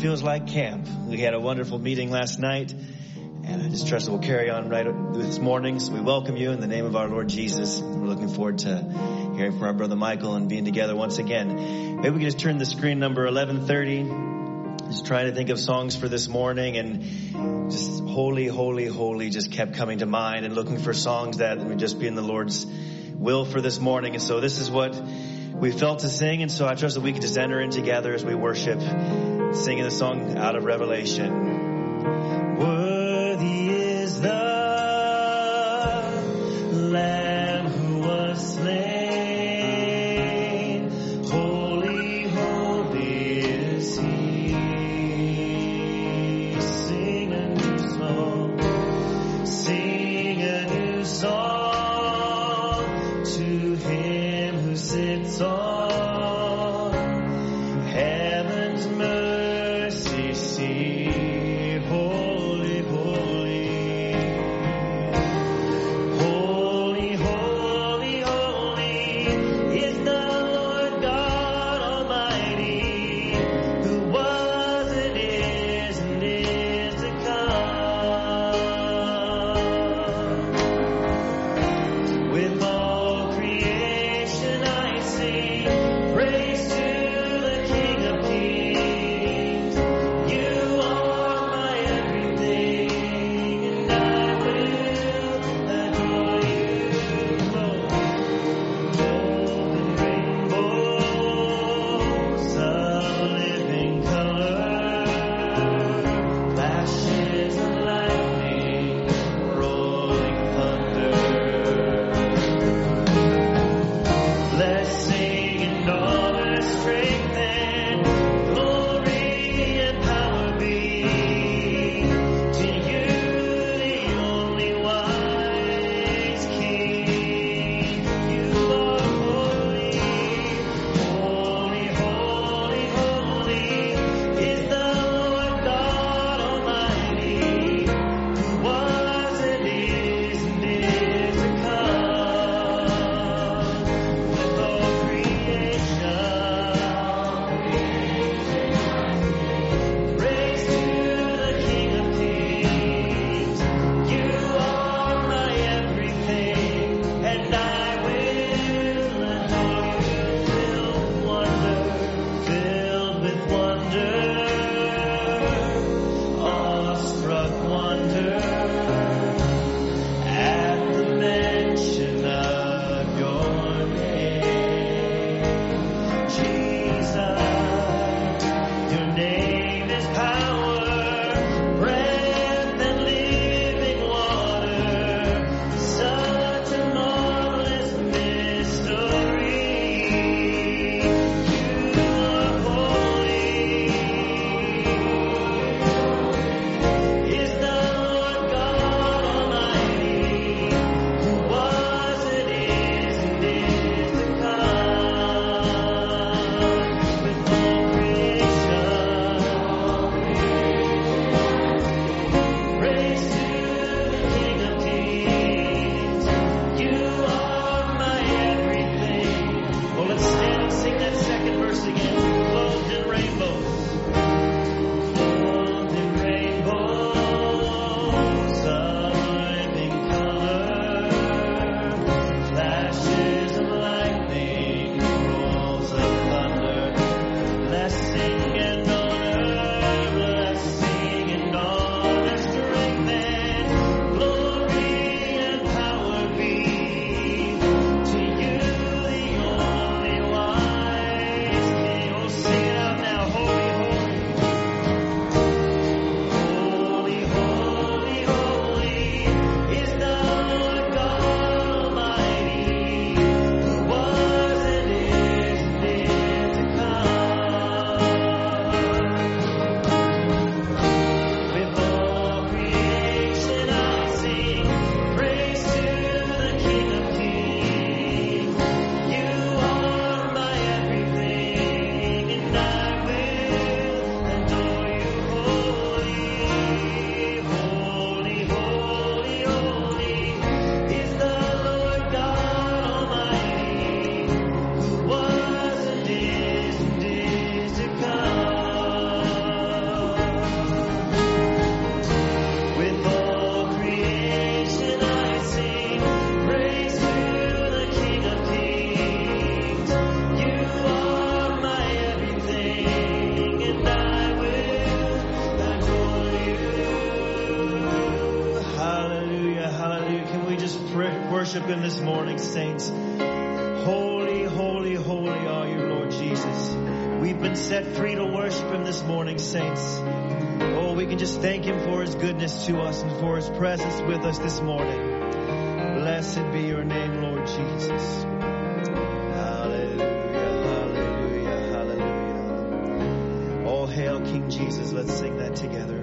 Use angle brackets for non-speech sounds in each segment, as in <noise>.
Feels like camp. We had a wonderful meeting last night, and I just trust it will carry on right this morning. So we welcome you in the name of our Lord Jesus. We're looking forward to hearing from our brother Michael and being together once again. Maybe we can just turn the screen number 1130. Just trying to think of songs for this morning and just holy, holy, holy just kept coming to mind and looking for songs that would just be in the Lord's will for this morning. And so this is what we felt to sing. And so I trust that we can just enter in together as we worship, singing the song out of Revelation. worship Him this morning, saints. Holy, holy, holy are you, Lord Jesus. We've been set free to worship Him this morning, saints. Oh, we can just thank Him for His goodness to us and for His presence with us this morning. Blessed be your name, Lord Jesus. Hallelujah, hallelujah, hallelujah. All hail King Jesus. Let's sing that together.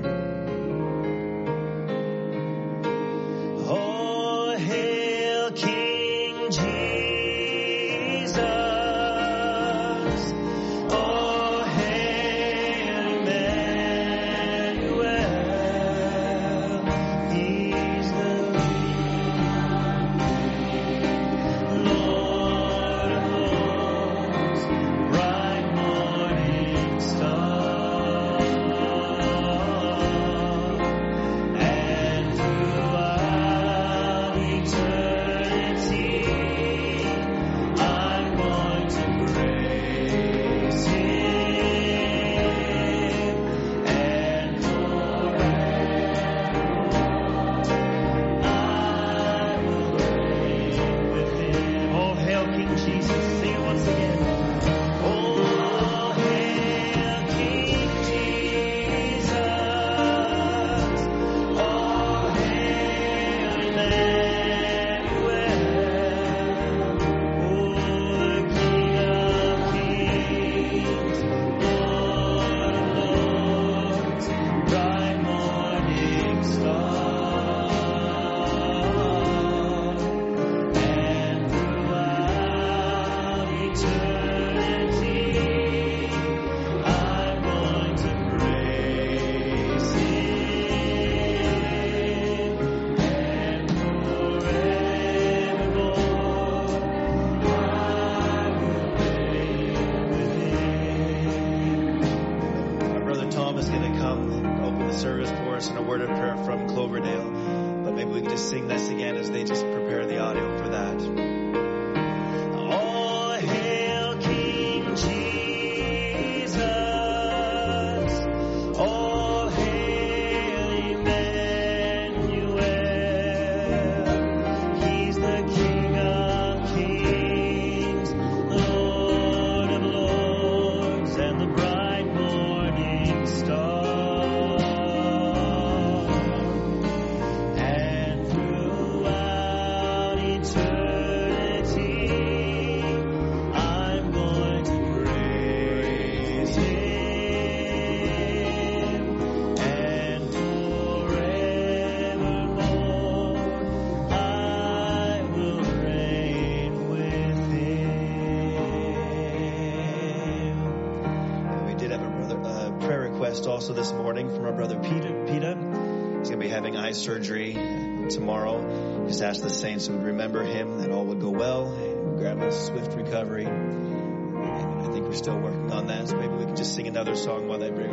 saints would remember him, that all would go well, and grab a swift recovery. And I think we're still working on that, so maybe we can just sing another song while they bring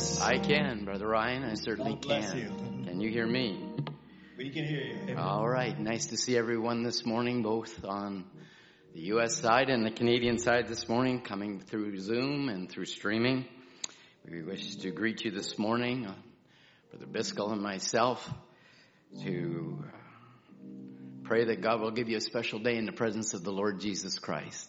can you hear us? I can, Brother Ryan. I certainly God bless can. you. Can you hear me? We can hear you. Amen. All right. Nice to see everyone this morning, both on the U.S. side and the Canadian side this morning, coming through Zoom and through streaming. We wish to greet you this morning, uh, Brother Biscoe and myself, to uh, pray that God will give you a special day in the presence of the Lord Jesus Christ.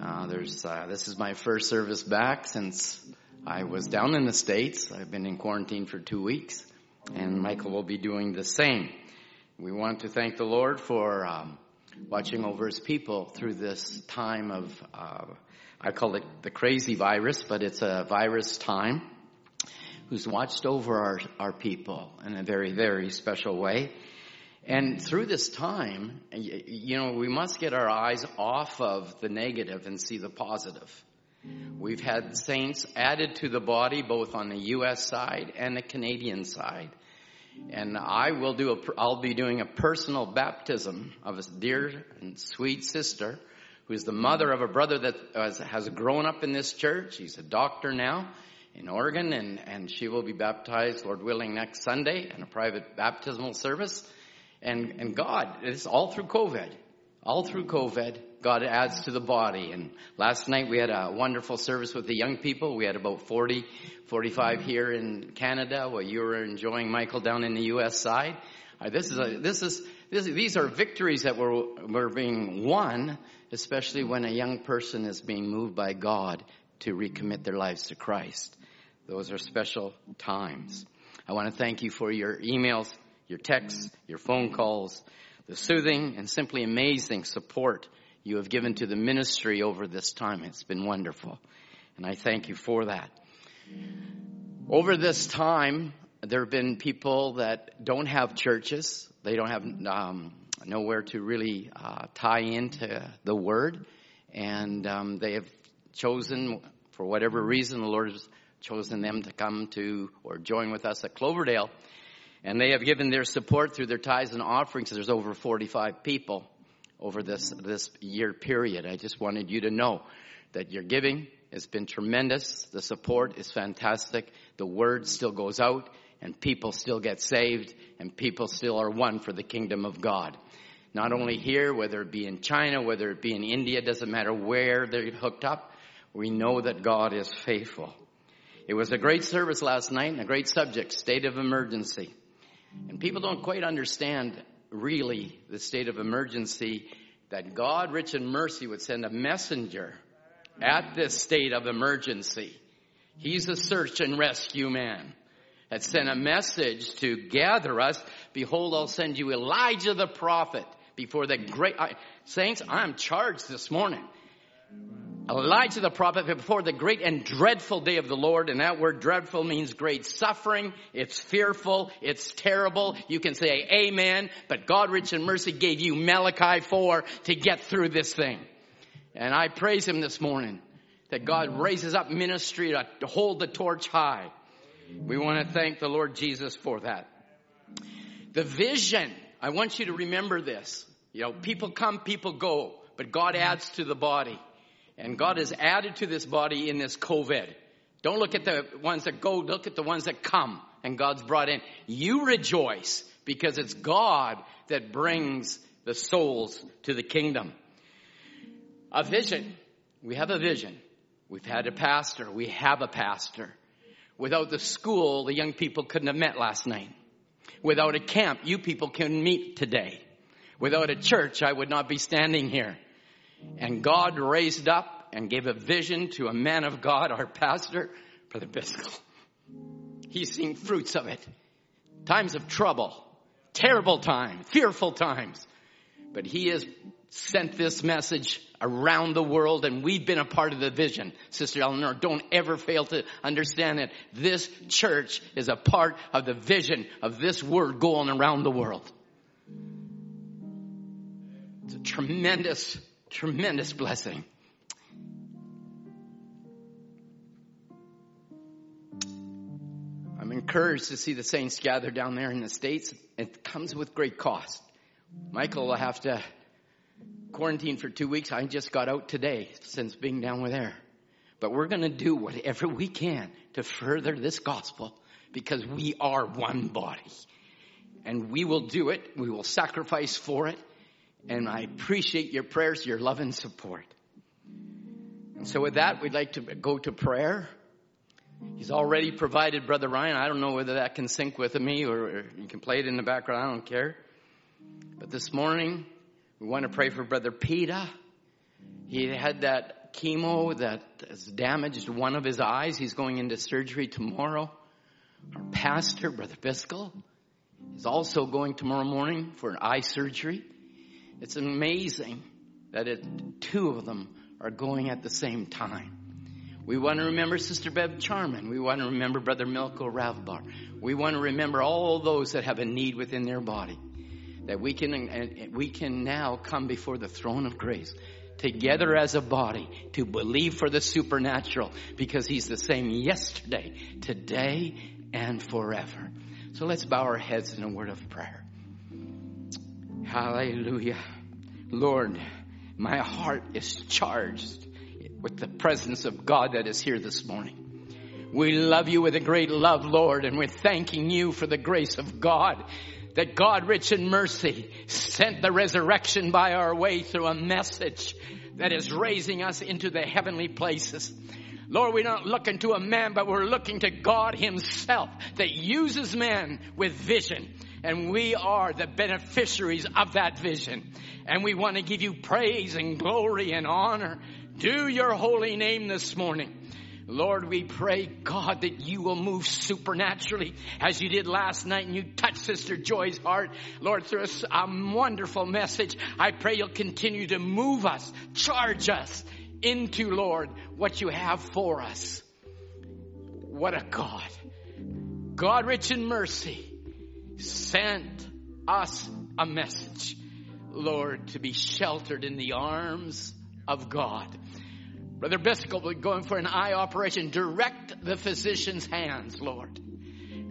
Uh, there's, uh, this is my first service back since I was down in the States. I've been in quarantine for two weeks, and Michael will be doing the same. We want to thank the Lord for um, watching over his people through this time of, uh, I call it the crazy virus, but it's a virus time, who's watched over our, our people in a very, very special way. And through this time, you know, we must get our eyes off of the negative and see the positive. We've had saints added to the body both on the U.S. side and the Canadian side. And I will do a, I'll be doing a personal baptism of a dear and sweet sister who's the mother of a brother that has, has grown up in this church. He's a doctor now in Oregon and, and she will be baptized, Lord willing, next Sunday in a private baptismal service. And, and God, it's all through COVID. All through COVID, God adds to the body. And last night we had a wonderful service with the young people. We had about 40, 45 here in Canada while you were enjoying Michael down in the U.S. side. Uh, this is a, this is, this, these are victories that were, were being won, especially when a young person is being moved by God to recommit their lives to Christ. Those are special times. I want to thank you for your emails, your texts, your phone calls, the soothing and simply amazing support you have given to the ministry over this time. It's been wonderful. And I thank you for that. Over this time, there have been people that don't have churches. They don't have um, nowhere to really uh, tie into the word. And um, they have chosen, for whatever reason, the Lord has chosen them to come to or join with us at Cloverdale. And they have given their support through their tithes and offerings. There's over 45 people over this, this year period. I just wanted you to know that your giving has been tremendous. The support is fantastic. The word still goes out and people still get saved and people still are won for the kingdom of God. Not only here, whether it be in China, whether it be in India, doesn't matter where they're hooked up, we know that God is faithful. It was a great service last night and a great subject, state of emergency. And people don't quite understand really the state of emergency that God, rich in mercy, would send a messenger at this state of emergency. He's a search and rescue man that sent a message to gather us. Behold, I'll send you Elijah the prophet before the great, I, saints, I'm charged this morning. Elijah the prophet before the great and dreadful day of the Lord. And that word dreadful means great suffering. It's fearful. It's terrible. You can say amen, but God rich in mercy gave you Malachi 4 to get through this thing. And I praise him this morning that God raises up ministry to hold the torch high. We want to thank the Lord Jesus for that. The vision, I want you to remember this. You know, people come, people go, but God adds to the body. And God has added to this body in this COVID. Don't look at the ones that go, look at the ones that come and God's brought in. You rejoice because it's God that brings the souls to the kingdom. A vision. We have a vision. We've had a pastor. We have a pastor. Without the school, the young people couldn't have met last night. Without a camp, you people can meet today. Without a church, I would not be standing here. And God raised up and gave a vision to a man of God, our pastor, Brother Biscoe. He's seen fruits of it. Times of trouble, terrible times, fearful times. But he has sent this message around the world and we've been a part of the vision. Sister Eleanor, don't ever fail to understand it. This church is a part of the vision of this word going around the world. It's a tremendous, tremendous blessing. I'm encouraged to see the saints gather down there in the States. It comes with great cost. Michael will have to quarantine for two weeks. I just got out today since being down with there. But we're going to do whatever we can to further this gospel because we are one body. And we will do it. We will sacrifice for it. And I appreciate your prayers, your love and support. And so with that, we'd like to go to prayer. He's already provided Brother Ryan. I don't know whether that can sync with me or you can play it in the background. I don't care. But this morning, we want to pray for Brother Peter. He had that chemo that has damaged one of his eyes. He's going into surgery tomorrow. Our pastor, Brother Biscoe, is also going tomorrow morning for an eye surgery. It's amazing that it, two of them are going at the same time. We want to remember Sister Bev Charman. We want to remember Brother Milko Ravbar. We want to remember all those that have a need within their body. That we can, we can now come before the throne of grace together as a body to believe for the supernatural because He's the same yesterday, today, and forever. So let's bow our heads in a word of prayer. Hallelujah. Lord, my heart is charged with the presence of God that is here this morning. We love you with a great love, Lord, and we're thanking you for the grace of God. That God, rich in mercy, sent the resurrection by our way through a message that is raising us into the heavenly places. Lord, we're not looking to a man, but we're looking to God himself that uses men with vision. And we are the beneficiaries of that vision. And we want to give you praise and glory and honor. Do your holy name this morning. Lord, we pray, God, that you will move supernaturally as you did last night and you touched Sister Joy's heart. Lord, through a, a wonderful message, I pray you'll continue to move us, charge us into, Lord, what you have for us. What a God. God rich in mercy sent us a message, Lord, to be sheltered in the arms of God. Brother Biscoe be going for an eye operation. Direct the physician's hands, Lord.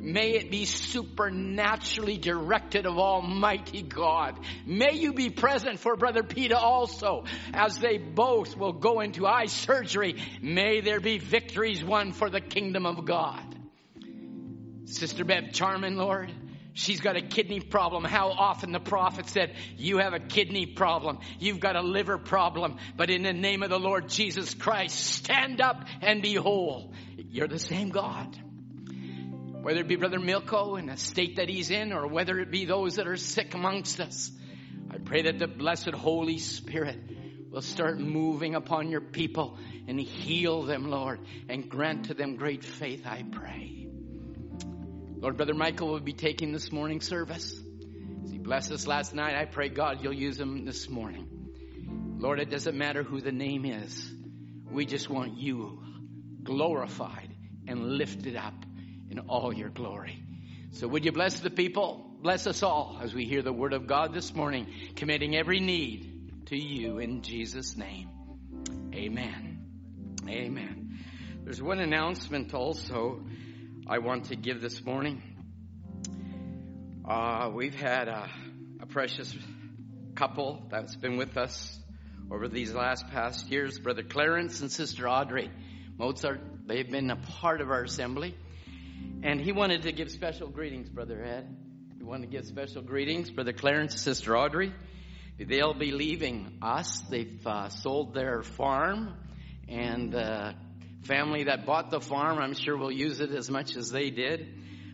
May it be supernaturally directed of Almighty God. May you be present for Brother Peter also as they both will go into eye surgery. May there be victories won for the kingdom of God. Sister Bev Charman, Lord, She's got a kidney problem. How often the prophet said, you have a kidney problem. You've got a liver problem. But in the name of the Lord Jesus Christ, stand up and be whole. You're the same God. Whether it be Brother Milko in the state that he's in or whether it be those that are sick amongst us. I pray that the blessed Holy Spirit will start moving upon your people and heal them, Lord, and grant to them great faith, I pray. Lord, Brother Michael will be taking this morning service. As he blessed us last night, I pray, God, you'll use him this morning. Lord, it doesn't matter who the name is. We just want you glorified and lifted up in all your glory. So would you bless the people? Bless us all as we hear the word of God this morning, committing every need to you in Jesus' name. Amen. Amen. There's one announcement also. I want to give this morning. Uh, we've had a, a, precious couple that's been with us over these last past years, Brother Clarence and Sister Audrey Mozart. They've been a part of our assembly. And he wanted to give special greetings, Brother Ed. He wanted to give special greetings, Brother Clarence, Sister Audrey. They'll be leaving us. They've uh, sold their farm and uh, family that bought the farm, I'm sure will use it as much as they did.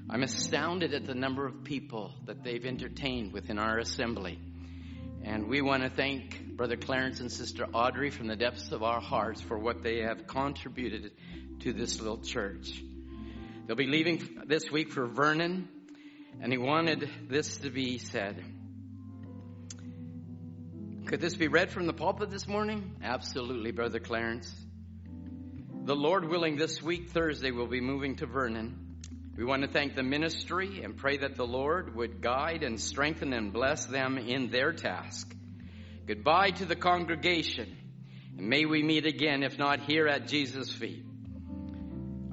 I'm astounded at the number of people that they've entertained within our assembly. And we want to thank Brother Clarence and Sister Audrey from the depths of our hearts for what they have contributed to this little church. They'll be leaving this week for Vernon, and he wanted this to be said. Could this be read from the pulpit this morning? Absolutely, Brother Clarence. The Lord willing, this week, Thursday, we'll be moving to Vernon. We want to thank the ministry and pray that the Lord would guide and strengthen and bless them in their task. Goodbye to the congregation, and may we meet again, if not here at Jesus' feet.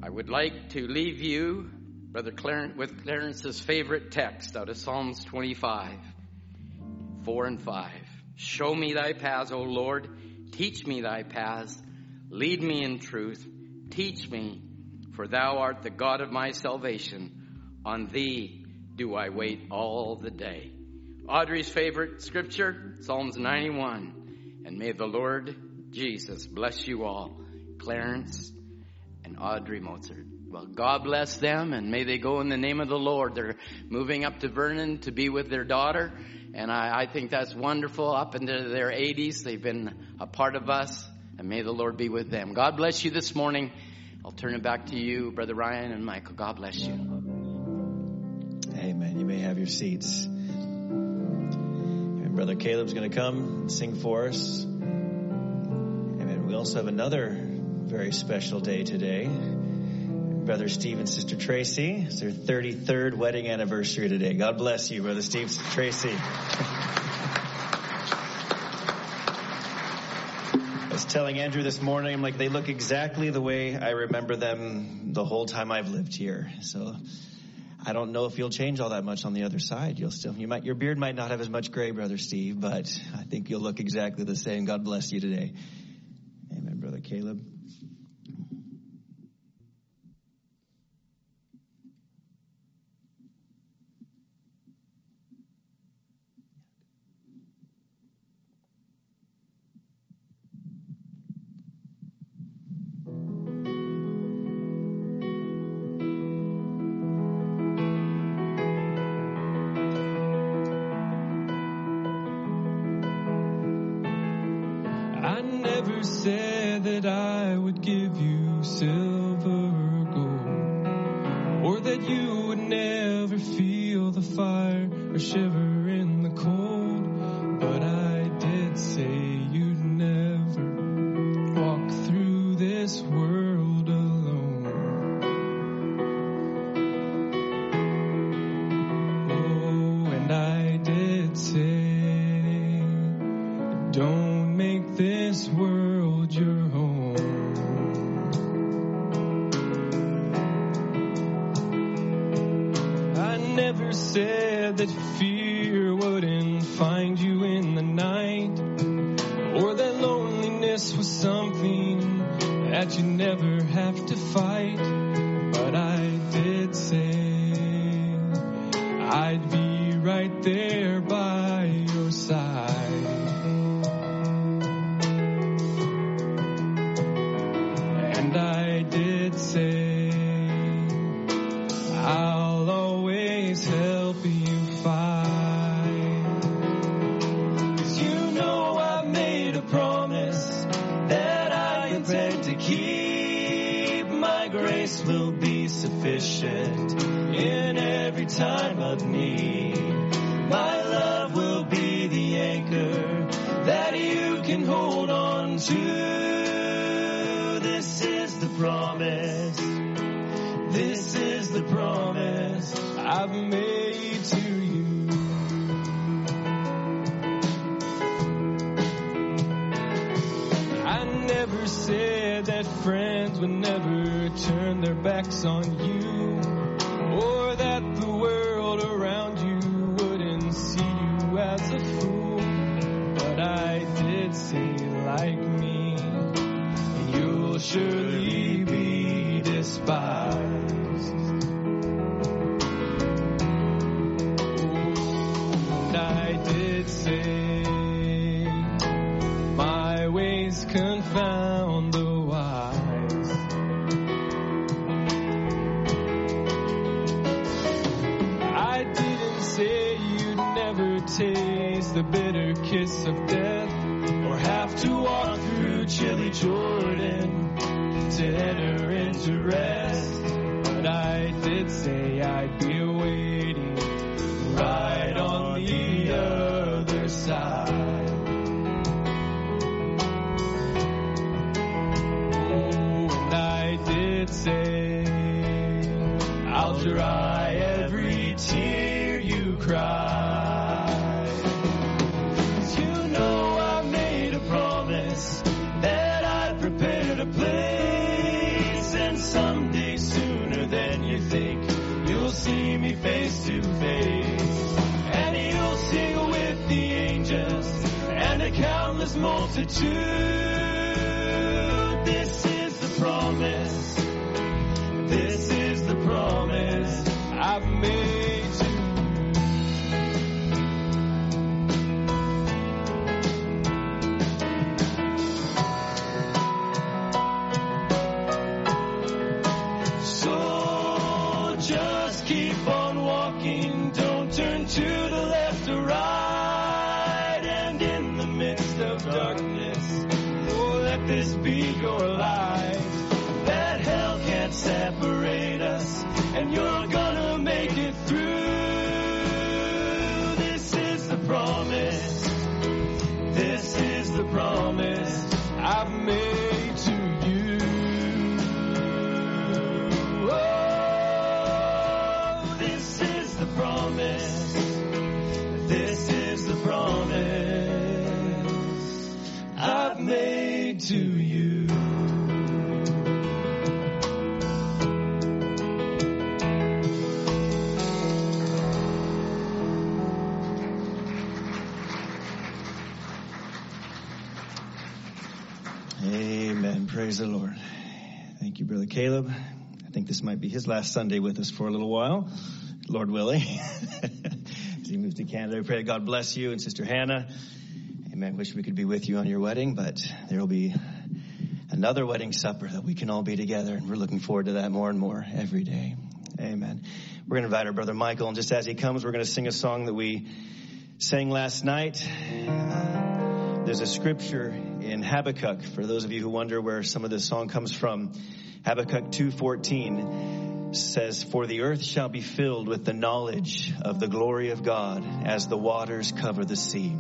I would like to leave you, Brother Clarence, with Clarence's favorite text out of Psalms 25, 4 and 5. Show me thy paths, O Lord. Teach me thy paths Lead me in truth. Teach me, for thou art the God of my salvation. On thee do I wait all the day. Audrey's favorite scripture, Psalms 91. And may the Lord Jesus bless you all. Clarence and Audrey Mozart. Well, God bless them and may they go in the name of the Lord. They're moving up to Vernon to be with their daughter. And I, I think that's wonderful. Up into their 80s, they've been a part of us. And may the Lord be with them. God bless you this morning. I'll turn it back to you, Brother Ryan and Michael. God bless you. Amen. You may have your seats. And Brother Caleb's going to come and sing for us. Amen. We also have another very special day today. Brother Steve and Sister Tracy. It's their 33rd wedding anniversary today. God bless you, Brother Steve, Sister Tracy. <laughs> was telling Andrew this morning, I'm like, they look exactly the way I remember them the whole time I've lived here. So I don't know if you'll change all that much on the other side. You'll still, you might, your beard might not have as much gray, Brother Steve, but I think you'll look exactly the same. God bless you today. Amen, Brother Caleb. Never said that I would give you silver or gold, or that you would never feel the fire or shiver made to you. Amen. Praise the Lord. Thank you, Brother Caleb. I think this might be his last Sunday with us for a little while, Lord willing. <laughs> As he moves to Canada, we pray God bless you and Sister Hannah. Amen. Wish we could be with you on your wedding, but there will be another wedding supper that we can all be together, and we're looking forward to that more and more every day. Amen. We're going to invite our brother Michael, and just as he comes, we're going to sing a song that we sang last night. Uh, there's a scripture in Habakkuk for those of you who wonder where some of this song comes from. Habakkuk 2:14 says, "For the earth shall be filled with the knowledge of the glory of God as the waters cover the sea."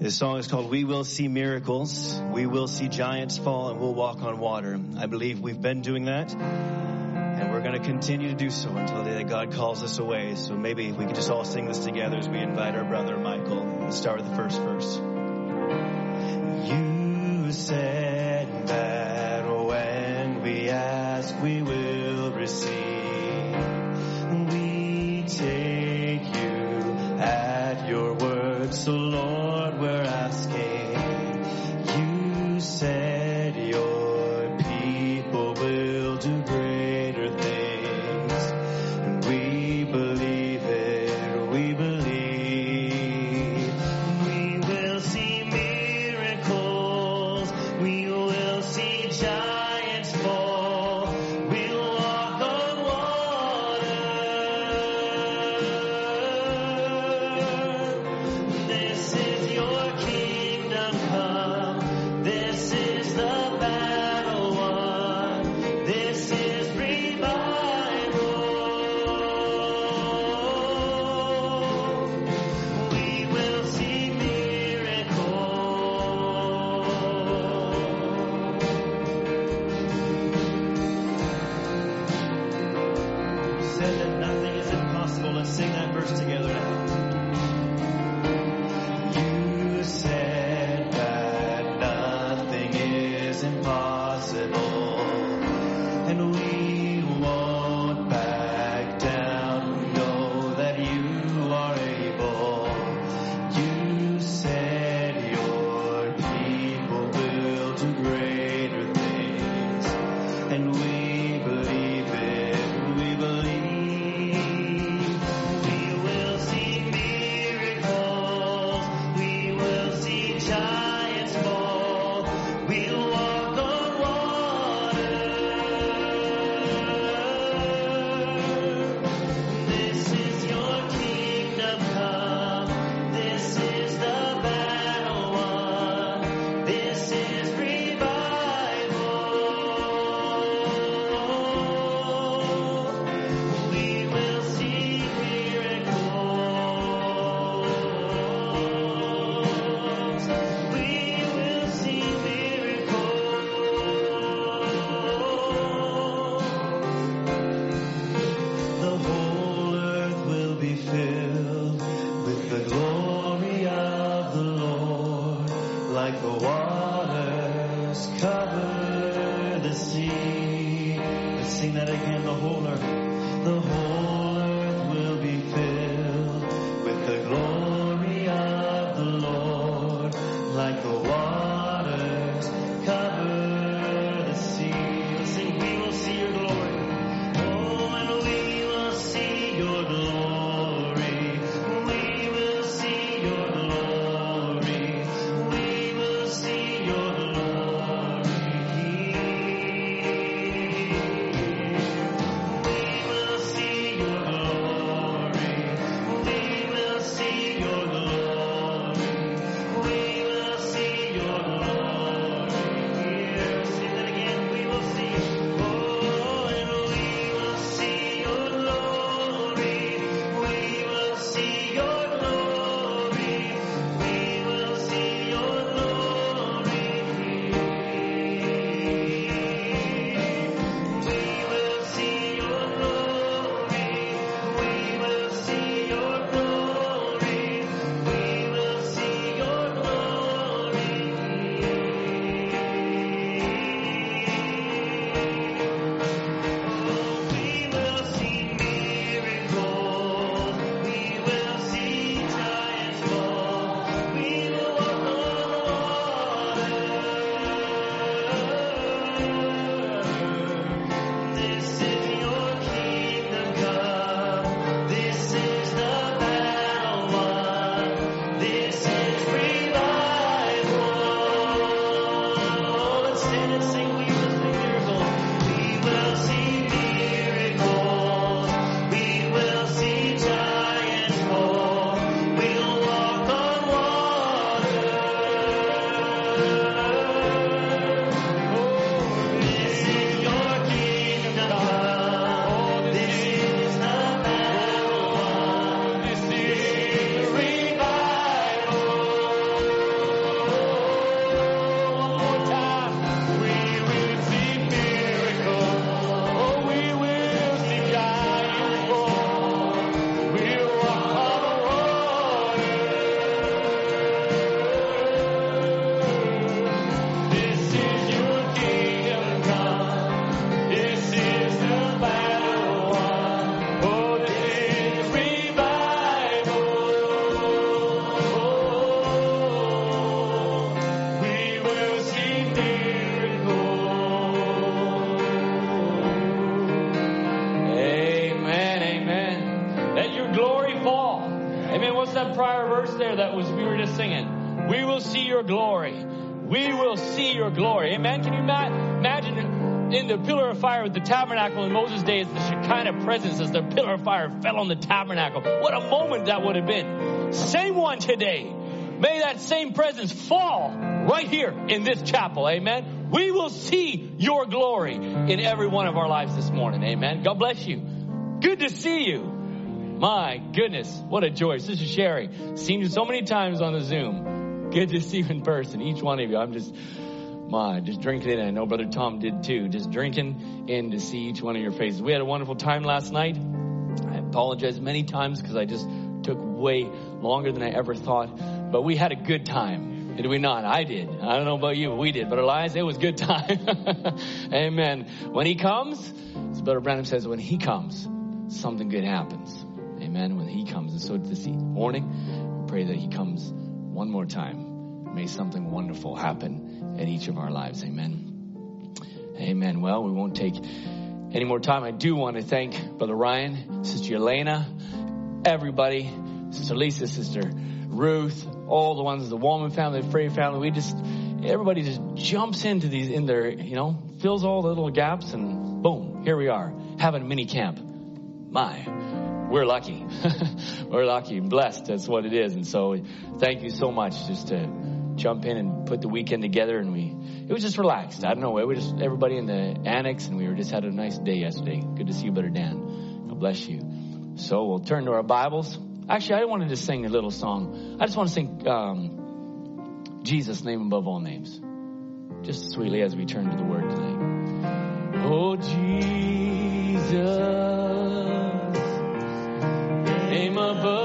This song is called We Will See Miracles. We will see giants fall and we'll walk on water. I believe we've been doing that. And we're going to continue to do so until the day that God calls us away. So maybe we can just all sing this together as we invite our brother Michael. Let's start with the first verse. You said that when we ask, we will receive. We take you at your word, so fire fell on the tabernacle? What a moment that would have been. Same one today. May that same presence fall right here in this chapel. Amen. We will see your glory in every one of our lives this morning. Amen. God bless you. Good to see you. My goodness, what a joy. Sister Sherry, seen you so many times on the Zoom. Good to see you in person, each one of you. I'm just, my, just drinking in. I know Brother Tom did too. Just drinking in to see each one of your faces. We had a wonderful time last night. Apologize many times because I just took way longer than I ever thought, but we had a good time. Did we not? I did. I don't know about you, but we did. But Elias, it was good time. <laughs> Amen. When he comes, as Brother Branham says, when he comes, something good happens. Amen. When he comes. And so this morning, we pray that he comes one more time. May something wonderful happen in each of our lives. Amen. Amen. Well, we won't take any more time. I do want to thank Brother Ryan, Sister Elena, everybody, Sister Lisa, Sister Ruth, all the ones, the Wallman family, the Frey family. We just, everybody just jumps into these, in there, you know, fills all the little gaps and boom, here we are, having a mini camp. My, we're lucky. <laughs> we're lucky and blessed. That's what it is. And so thank you so much just to jump in and put the weekend together and we, it was just relaxed. I don't know. It was just everybody in the annex and we were just had a nice day yesterday. Good to see you, Brother Dan. God bless you. So we'll turn to our Bibles. Actually, I wanted to sing a little song. I just want to sing um, Jesus' name above all names. Just sweetly as we turn to the Word tonight. Oh, Jesus, name above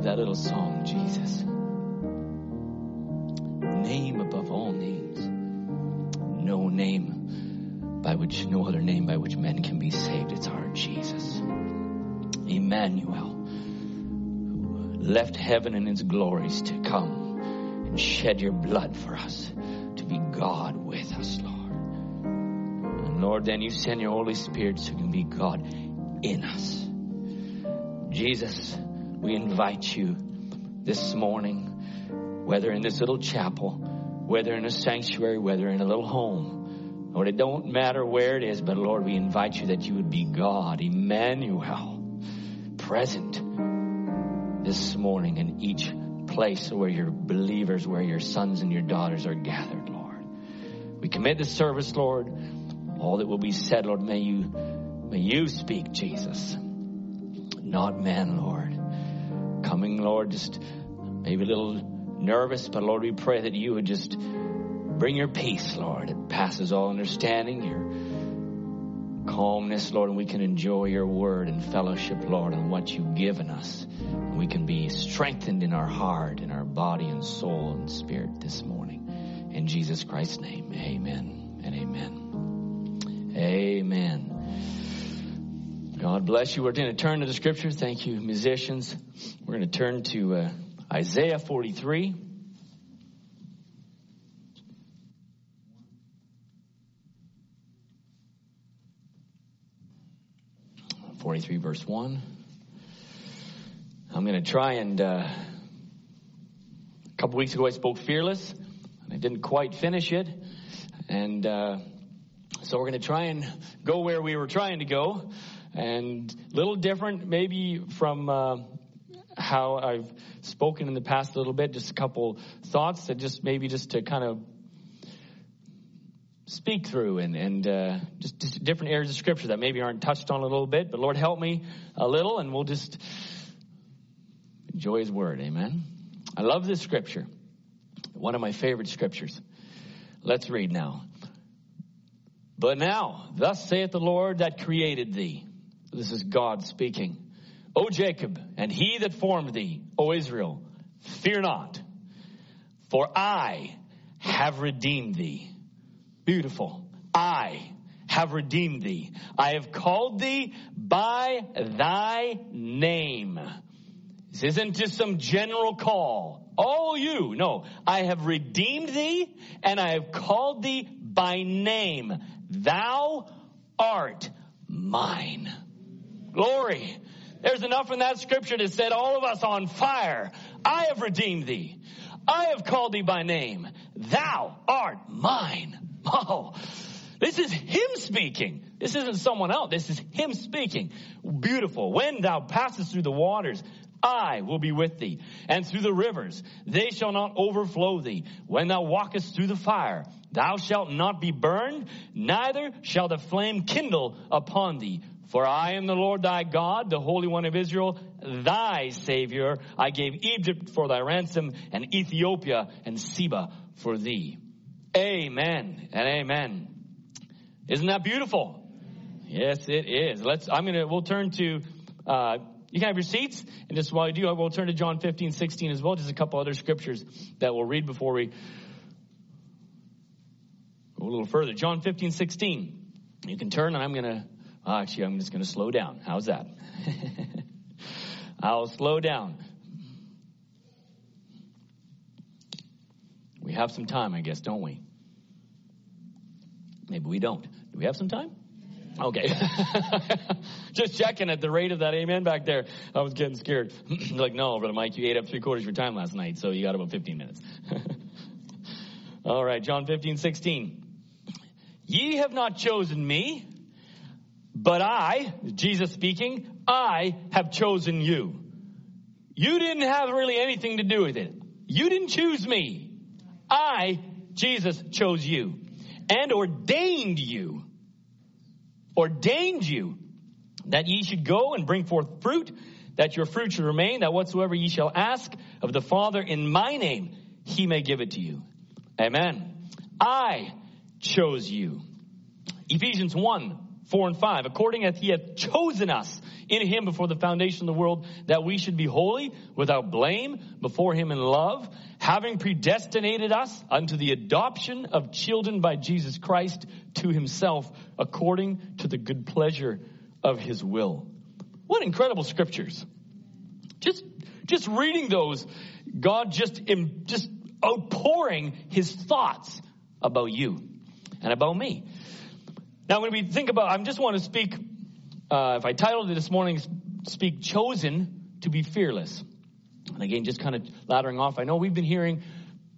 love that little song, Jesus. Name above all names. No name by which, no other name by which men can be saved. It's our Jesus. Emmanuel, who left heaven and its glories to come and shed your blood for us, to be God with us, Lord. And Lord, then you send your Holy Spirit so you can be God in us. Jesus, we invite you this morning, whether in this little chapel, whether in a sanctuary, whether in a little home, Lord, it don't matter where it is, but Lord, we invite you that you would be God, Emmanuel, present this morning in each place where your believers, where your sons and your daughters are gathered, Lord. We commit the service, Lord. All that will be said, Lord, may you, may you speak, Jesus not man, Lord. Coming, Lord, just maybe a little nervous, but Lord, we pray that you would just bring your peace, Lord. It passes all understanding, your calmness, Lord, and we can enjoy your word and fellowship, Lord, on what you've given us. And we can be strengthened in our heart, in our body and soul and spirit this morning. In Jesus Christ's name, amen and amen. Amen. God bless you. We're going to turn to the scriptures. Thank you, musicians. We're going to turn to uh, Isaiah 43. 43 verse 1. I'm going to try and, uh, a couple weeks ago I spoke fearless, and I didn't quite finish it. And, uh, so we're going to try and go where we were trying to go, and a little different maybe from, uh, how I've spoken in the past a little bit, just a couple thoughts that just maybe just to kind of speak through and, and uh, just, just different areas of scripture that maybe aren't touched on a little bit. But Lord, help me a little and we'll just enjoy His Word. Amen. I love this scripture. One of my favorite scriptures. Let's read now. But now, thus saith the Lord that created thee. This is God speaking. O Jacob, and he that formed thee, O Israel, fear not, for I have redeemed thee. Beautiful. I have redeemed thee. I have called thee by thy name. This isn't just some general call. Oh, you. No. I have redeemed thee and I have called thee by name. Thou art mine. Glory. There's enough in that scripture to set all of us on fire. I have redeemed thee. I have called thee by name. Thou art mine. <laughs> Oh, this is him speaking. This isn't someone else. This is him speaking. Beautiful. When thou passest through the waters, I will be with thee. And through the rivers, they shall not overflow thee. When thou walkest through the fire, thou shalt not be burned, neither shall the flame kindle upon thee. For I am the Lord thy God, the Holy One of Israel, thy Savior. I gave Egypt for thy ransom, and Ethiopia and Seba for thee. Amen and amen. Isn't that beautiful? Yes, it is. Let's, I'm gonna, we'll turn to, uh, you can have your seats, and just while you do, I will turn to John 15, 16 as well, just a couple other scriptures that we'll read before we go a little further. John 15, 16. You can turn, and I'm gonna, Ah, actually, I'm just gonna slow down. How's that? <laughs> I'll slow down. We have some time, I guess, don't we? Maybe we don't. Do we have some time? Okay. <laughs> Just checking at the rate of that amen back there. I was getting scared. <clears throat> like, no, Brother Mike, you ate up three quarters of your time last night, so you got about 15 minutes. <laughs> All right, John 15, 16. Ye have not chosen me, but I, Jesus speaking, I have chosen you. You didn't have really anything to do with it. You didn't choose me. I, Jesus, chose you and ordained you, ordained you that ye should go and bring forth fruit, that your fruit should remain, that whatsoever ye shall ask of the Father in my name, he may give it to you. Amen. I chose you. Ephesians 1, 4 and 5. According as he hath chosen us in him before the foundation of the world, that we should be holy, without blame, before him in love, having predestinated us unto the adoption of children by Jesus Christ to himself, according to the good pleasure of his will. What incredible scriptures. Just, just reading those, God just, just outpouring his thoughts about you and about me. Now, when we think about, I just want to speak, uh, if I titled it this morning, Speak Chosen to be Fearless. And again, just kind of laddering off, I know we've been hearing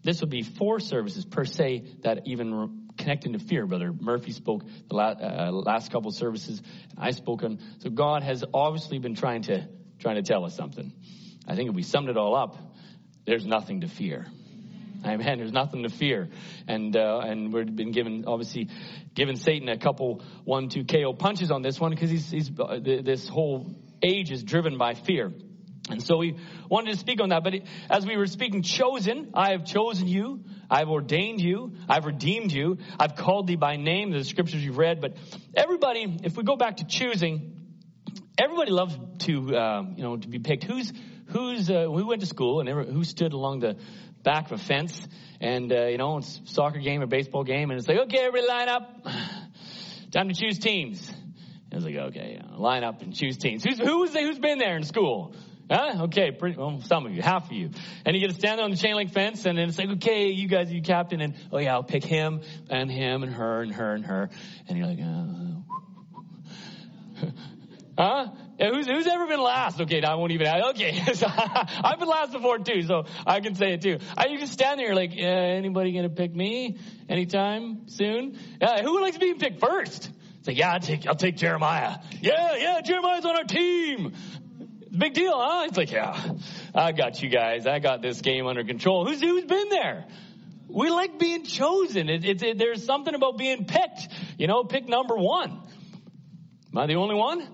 this would be four services per se that even re- connecting to fear. Brother Murphy spoke the la- uh, last couple services, and I spoke on. So God has obviously been trying to trying to tell us something. I think if we summed it all up, there's nothing to fear. <laughs> Amen. There's nothing to fear, and uh, and we've been given obviously given Satan a couple one two KO punches on this one because he's he's uh, this whole age is driven by fear. And so we wanted to speak on that. But as we were speaking, chosen, I have chosen you. I've ordained you. I've redeemed you. I've called thee by name, the scriptures you've read. But everybody, if we go back to choosing, everybody loves to, uh, you know, to be picked. Who's, who's, uh, who went to school and who stood along the back of a fence and, uh, you know, it's a soccer game or baseball game and it's like, okay, everybody line up. <sighs> Time to choose teams. And it's like, okay, yeah, line up and choose teams. Who's, who's, who's been there in school? Huh? Okay, pretty, well, some of you, half of you. And you get to stand there on the chain link fence and then it's like, okay, you guys, you captain, and oh yeah, I'll pick him and him and her and her and her. And you're like, oh. <laughs> Huh? Yeah, who's, who's ever been last? Okay, now I won't even ask. Okay, <laughs> so <laughs> I've been last before too, so I can say it too. I, you can stand there like, anybody gonna pick me anytime soon? Who likes being picked first? It's like, yeah, I'll take, I'll take Jeremiah. Yeah, yeah, Jeremiah's on our team. Big deal, huh? It's like, yeah, I got you guys. I got this game under control. Who's, who's been there? We like being chosen. It, it, it, there's something about being picked. You know, pick number one. Am I the only one?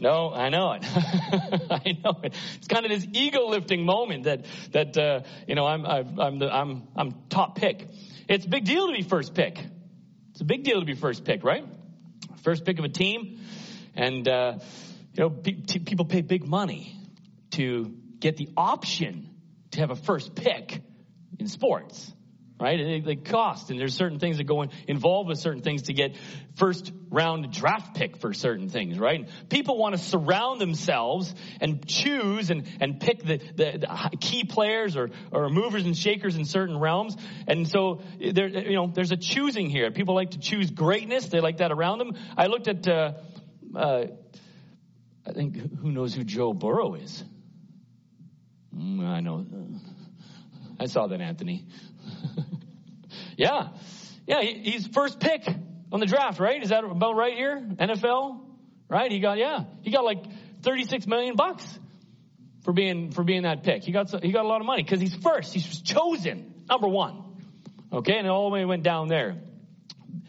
No, I know it. <laughs> I know it. It's kind of this ego lifting moment that that uh, you know I'm I've, I'm the, I'm I'm top pick. It's a big deal to be first pick. It's a big deal to be first pick, right? First pick of a team, and uh, you know people pay big money to get the option to have a first pick in sports right? And they, cost, and there's certain things that go in, involved with certain things to get first round draft pick for certain things, right? And people want to surround themselves and choose and, and pick the, the, the, key players or, or movers and shakers in certain realms. And so there, you know, there's a choosing here. People like to choose greatness. They like that around them. I looked at, uh, uh, I think, who knows who Joe Burrow is? Mm, I know. I saw that, Anthony. <laughs> yeah. Yeah, he's first pick on the draft, right? Is that about right here? NFL? Right? He got, yeah, he got like 36 million bucks for being, for being that pick. He got, so, he got a lot of money because he's first. He's chosen, number one. Okay. And all the way went down there.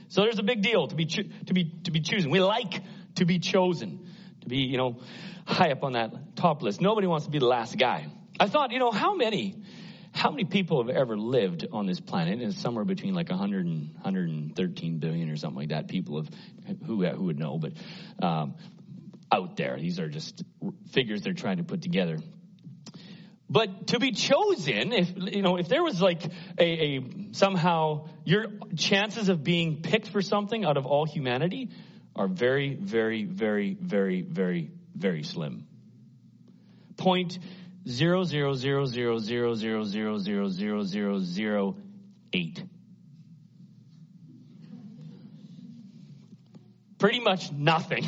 So there's a big deal to be, cho- to be, to be chosen. We like to be chosen, to be, you know, high up on that top list. Nobody wants to be the last guy. I thought, you know, how many, how many people have ever lived on this planet? And somewhere between like 100 and 113 billion or something like that. People have who who would know, but um, out there, these are just figures they're trying to put together. But to be chosen, if you know, if there was like a, a somehow your chances of being picked for something out of all humanity are very, very, very, very, very, very slim. Point zero zero zero zero zero zero zero zero zero zero zero eight. Pretty much nothing,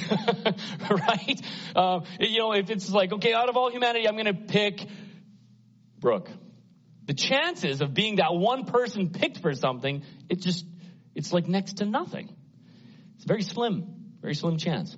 right? Um, you know, if it's like, okay, out of all humanity, I'm going to pick Brooke. The chances of being that one person picked for something, it's just, it's like next to nothing. It's very slim, very slim chance.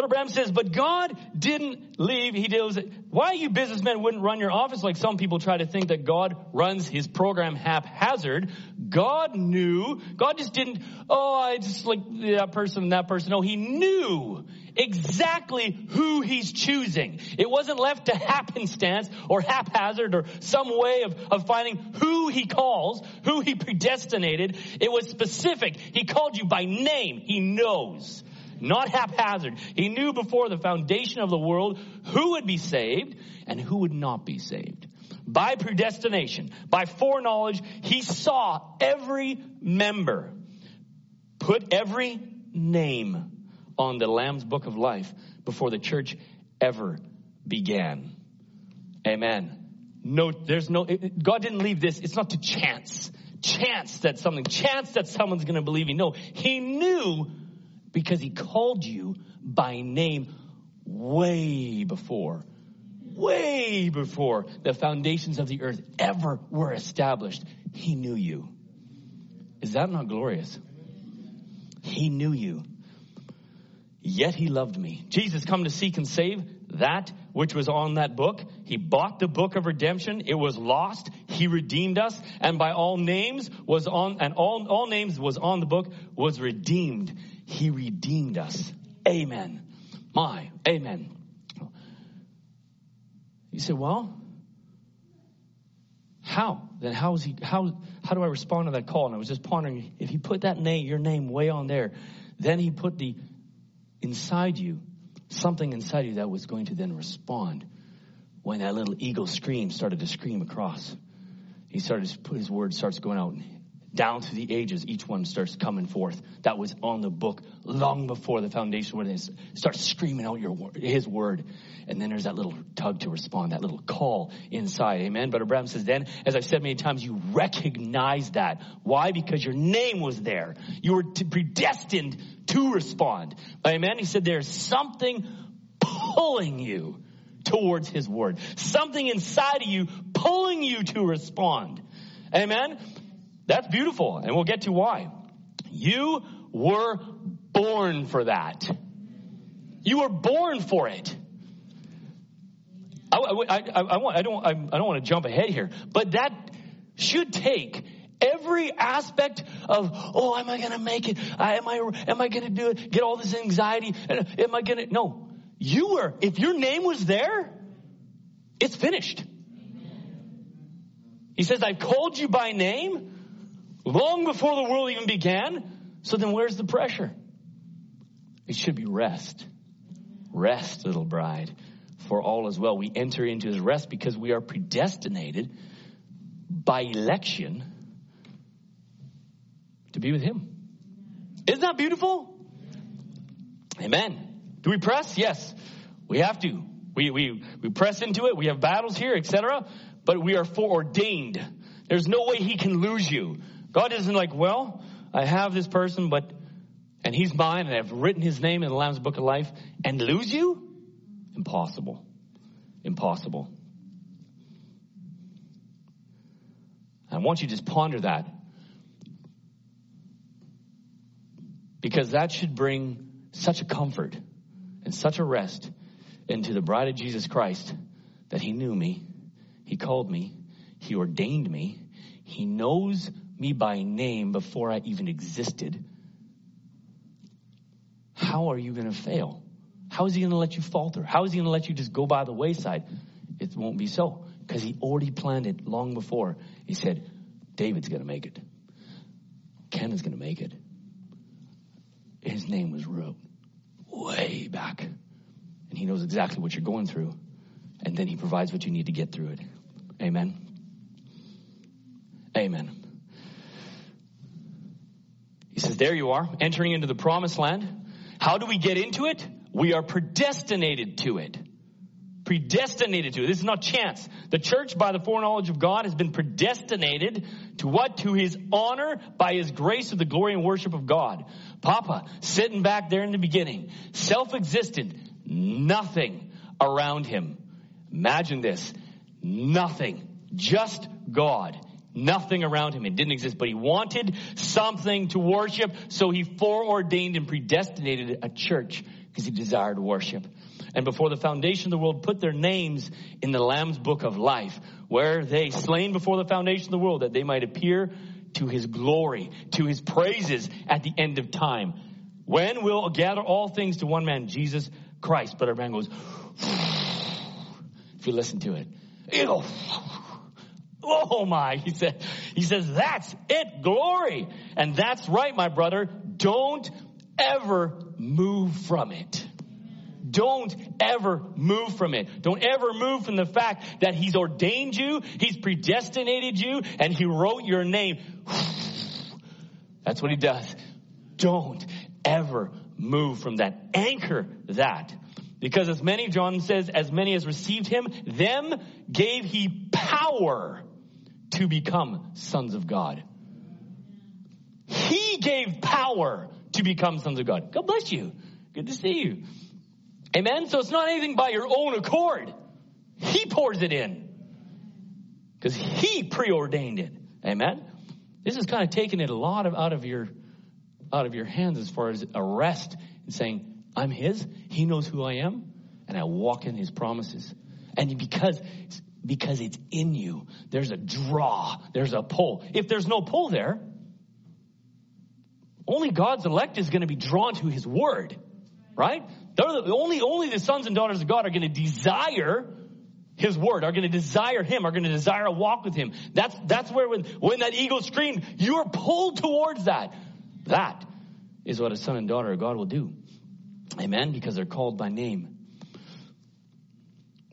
Brother Branham says, but God didn't leave. He deals. Why you businessmen wouldn't run your office like some people try to think that God runs his program haphazard. God knew. God just didn't, oh, I just like that person and that person. No, he knew exactly who he's choosing. It wasn't left to happenstance or haphazard or some way of, of finding who he calls, who he predestinated. It was specific. He called you by name. He knows not haphazard. He knew before the foundation of the world who would be saved and who would not be saved. By predestination, by foreknowledge, he saw every member, put every name on the Lamb's book of life before the church ever began. Amen. No, there's no, God didn't leave this. It's not to chance. Chance that something, chance that someone's going to believe you. No, He knew because he called you by name way before, way before the foundations of the earth ever were established. He knew you. Is that not glorious? He knew you. Yet he loved me. Jesus come to seek and save that which was on that book. He bought the book of redemption. It was lost. He redeemed us. And by all names was on, and all, all names was on the book was redeemed. He redeemed us. Amen. My, amen. You say, well, how? Then how is he, how, how do I respond to that call? And I was just pondering, if he put that name, your name way on there, then he put the, inside you, something inside you that was going to then respond when that little eagle scream started to scream across. He started, his word starts going out down through the ages, each one starts coming forth. That was on the book long before the foundation, where they start screaming out your His word, and then there's that little tug to respond, that little call inside. Amen. Brother Branham says, then, as I've said many times, you recognize that. Why? Because your name was there. You were predestined to respond. Amen. He said, there's something pulling you towards His word. Something inside of you pulling you to respond. Amen. That's beautiful, and we'll get to why. You were born for that. You were born for it. I, I, I, I, want, I don't, I, I don't want to jump ahead here, but that should take every aspect of, oh, am I going to make it? am I, am I going to do it? Get all this anxiety? Uh, am I going to? No. You were, if your name was there, it's finished. He says, I've called you by name long before the world even began. So then where's the pressure? It should be rest. Rest, little bride, for all is well. We enter into his rest because we are predestinated by election to be with him. Isn't that beautiful? Amen. Do we press? Yes. We have to. We, we, we press into it. We have battles here, etc. But we are foreordained. There's no way he can lose you. God isn't like, well, I have this person, but, and he's mine, and I've written his name in the Lamb's Book of Life, and lose you? Impossible. Impossible. I want you to just ponder that. Because that should bring such a comfort and such a rest into the bride of Jesus Christ that he knew me, he called me, he ordained me, he knows me by name before I even existed. How are you going to fail? How is he going to let you falter? How is he going to let you just go by the wayside? It won't be so because he already planned it long before. He said, David's going to make it. Ken is going to make it. His name was wrote way back. And he knows exactly what you're going through. And then he provides what you need to get through it. Amen. Amen. Says, There you are, entering into the promised land. How do we get into it? We are predestinated to it. Predestinated to it. This is not chance. The church, by the foreknowledge of God, has been predestinated to what? To his honor by his grace of the glory and worship of God. Papa, sitting back there in the beginning, self existent, nothing around him. Imagine this. Nothing. Just God. Nothing around him. It didn't exist, but he wanted something to worship, so he foreordained and predestinated a church because he desired worship. And before the foundation of the world put their names in the Lamb's book of life, where they slain before the foundation of the world that they might appear to his glory, to his praises at the end of time. When will gather all things to one man, Jesus Christ? But our man goes, <sighs> if you listen to it, go, Oh my, he said, he says, that's it, glory. And that's right, my brother. Don't ever move from it. Don't ever move from it. Don't ever move from the fact that he's ordained you, he's predestinated you, and he wrote your name. <sighs> That's what he does. Don't ever move from that. Anchor that. Because as many, John says, as many as received him, them gave he power to become sons of God. He gave power to become sons of God. God bless you. Good to see you. Amen. So it's not anything by your own accord. He pours it in because he preordained it. Amen. This is kind of taking it a lot of out of your out of your hands as far as arrest and saying, I'm his, he knows who I am, and I walk in his promises. And because because it's in you. There's a draw, there's a pull. If there's no pull there, only God's elect is going to be drawn to his word, right? The, only, only the sons and daughters of God are going to desire his word, are going to desire him, are going to desire a walk with him. That's, that's where when, when that eagle screamed, you're pulled towards that. That is what a son and daughter of God will do. Amen. Because they're called by name.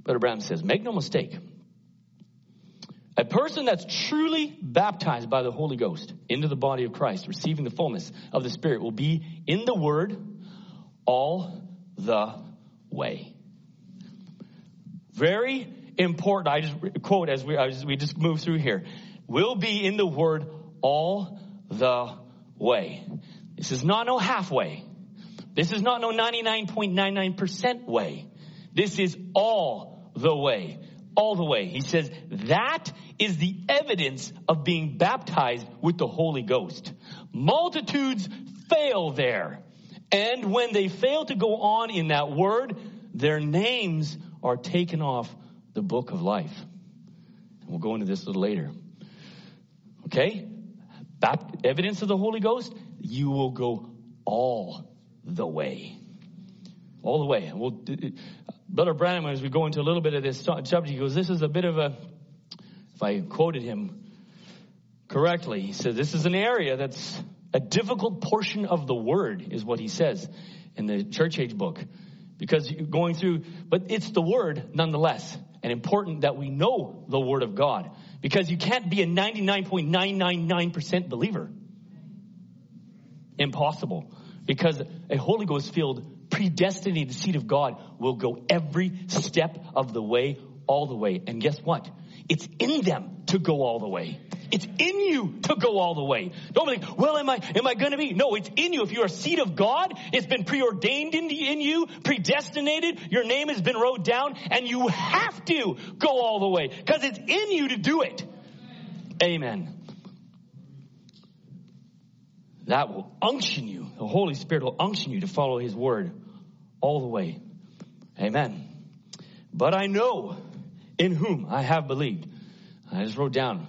Brother Branham says, make no mistake. A person that's truly baptized by the Holy Ghost into the body of Christ, receiving the fullness of the Spirit, will be in the Word all the way. Very important. I just quote as we, as we just move through here. Will be in the Word all the way. This is not no halfway. This is not no 99.99% way. This is all the way. All the way. He says that is the evidence of being baptized with the Holy Ghost. Multitudes fail there. And when they fail to go on in that word, their names are taken off the book of life. And we'll go into this a little later. Okay? Evidence of the Holy Ghost, you will go all the way. All the way. We'll, Brother Branham, as we go into a little bit of this subject, he goes, This is a bit of a, if I quoted him correctly, he said, This is an area that's a difficult portion of the word, is what he says in the church age book. Because you're going through, but it's the word nonetheless, and important that we know the word of God. Because you can't be a 99.999% believer. Impossible. Because a Holy Ghost filled, predestinated seed of God will go every step of the way, all the way. And guess what? It's in them to go all the way. It's in you to go all the way. Don't think, well, am I, am I going to be? No, it's in you. If you're a seed of God, it's been preordained in, in you, predestinated. Your name has been wrote down and you have to go all the way because it's in you to do it. Amen. That will unction you. The Holy Spirit will unction you to follow His word all the way. Amen. But I know in whom I have believed. I just wrote down,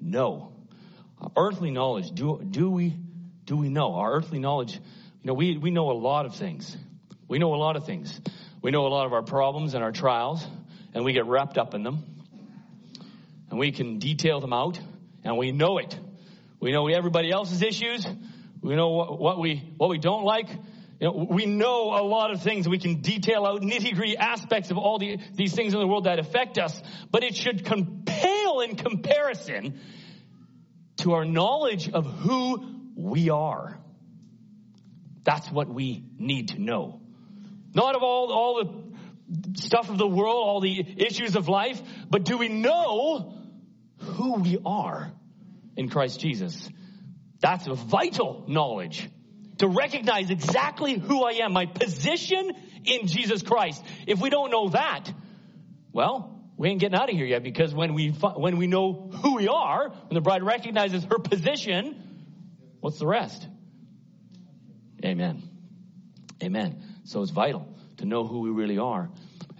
know. Our earthly knowledge, do, do we, do we know? Our earthly knowledge, you know, we, we know a lot of things. We know a lot of things. We know a lot of our problems and our trials, and we get wrapped up in them. And we can detail them out, and we know it. We know everybody else's issues. We know what, what we, what we don't like. You know, we know a lot of things. We can detail out nitty gritty aspects of all the, these things in the world that affect us, but it should compale in comparison to our knowledge of who we are. That's what we need to know. Not of all, all the stuff of the world, all the issues of life, but do we know who we are in Christ Jesus? That's a vital knowledge to recognize exactly who I am, my position in Jesus Christ. If we don't know that, well, we ain't getting out of here yet because when we when we know who we are, when the bride recognizes her position, what's the rest? Amen. Amen. So it's vital to know who we really are.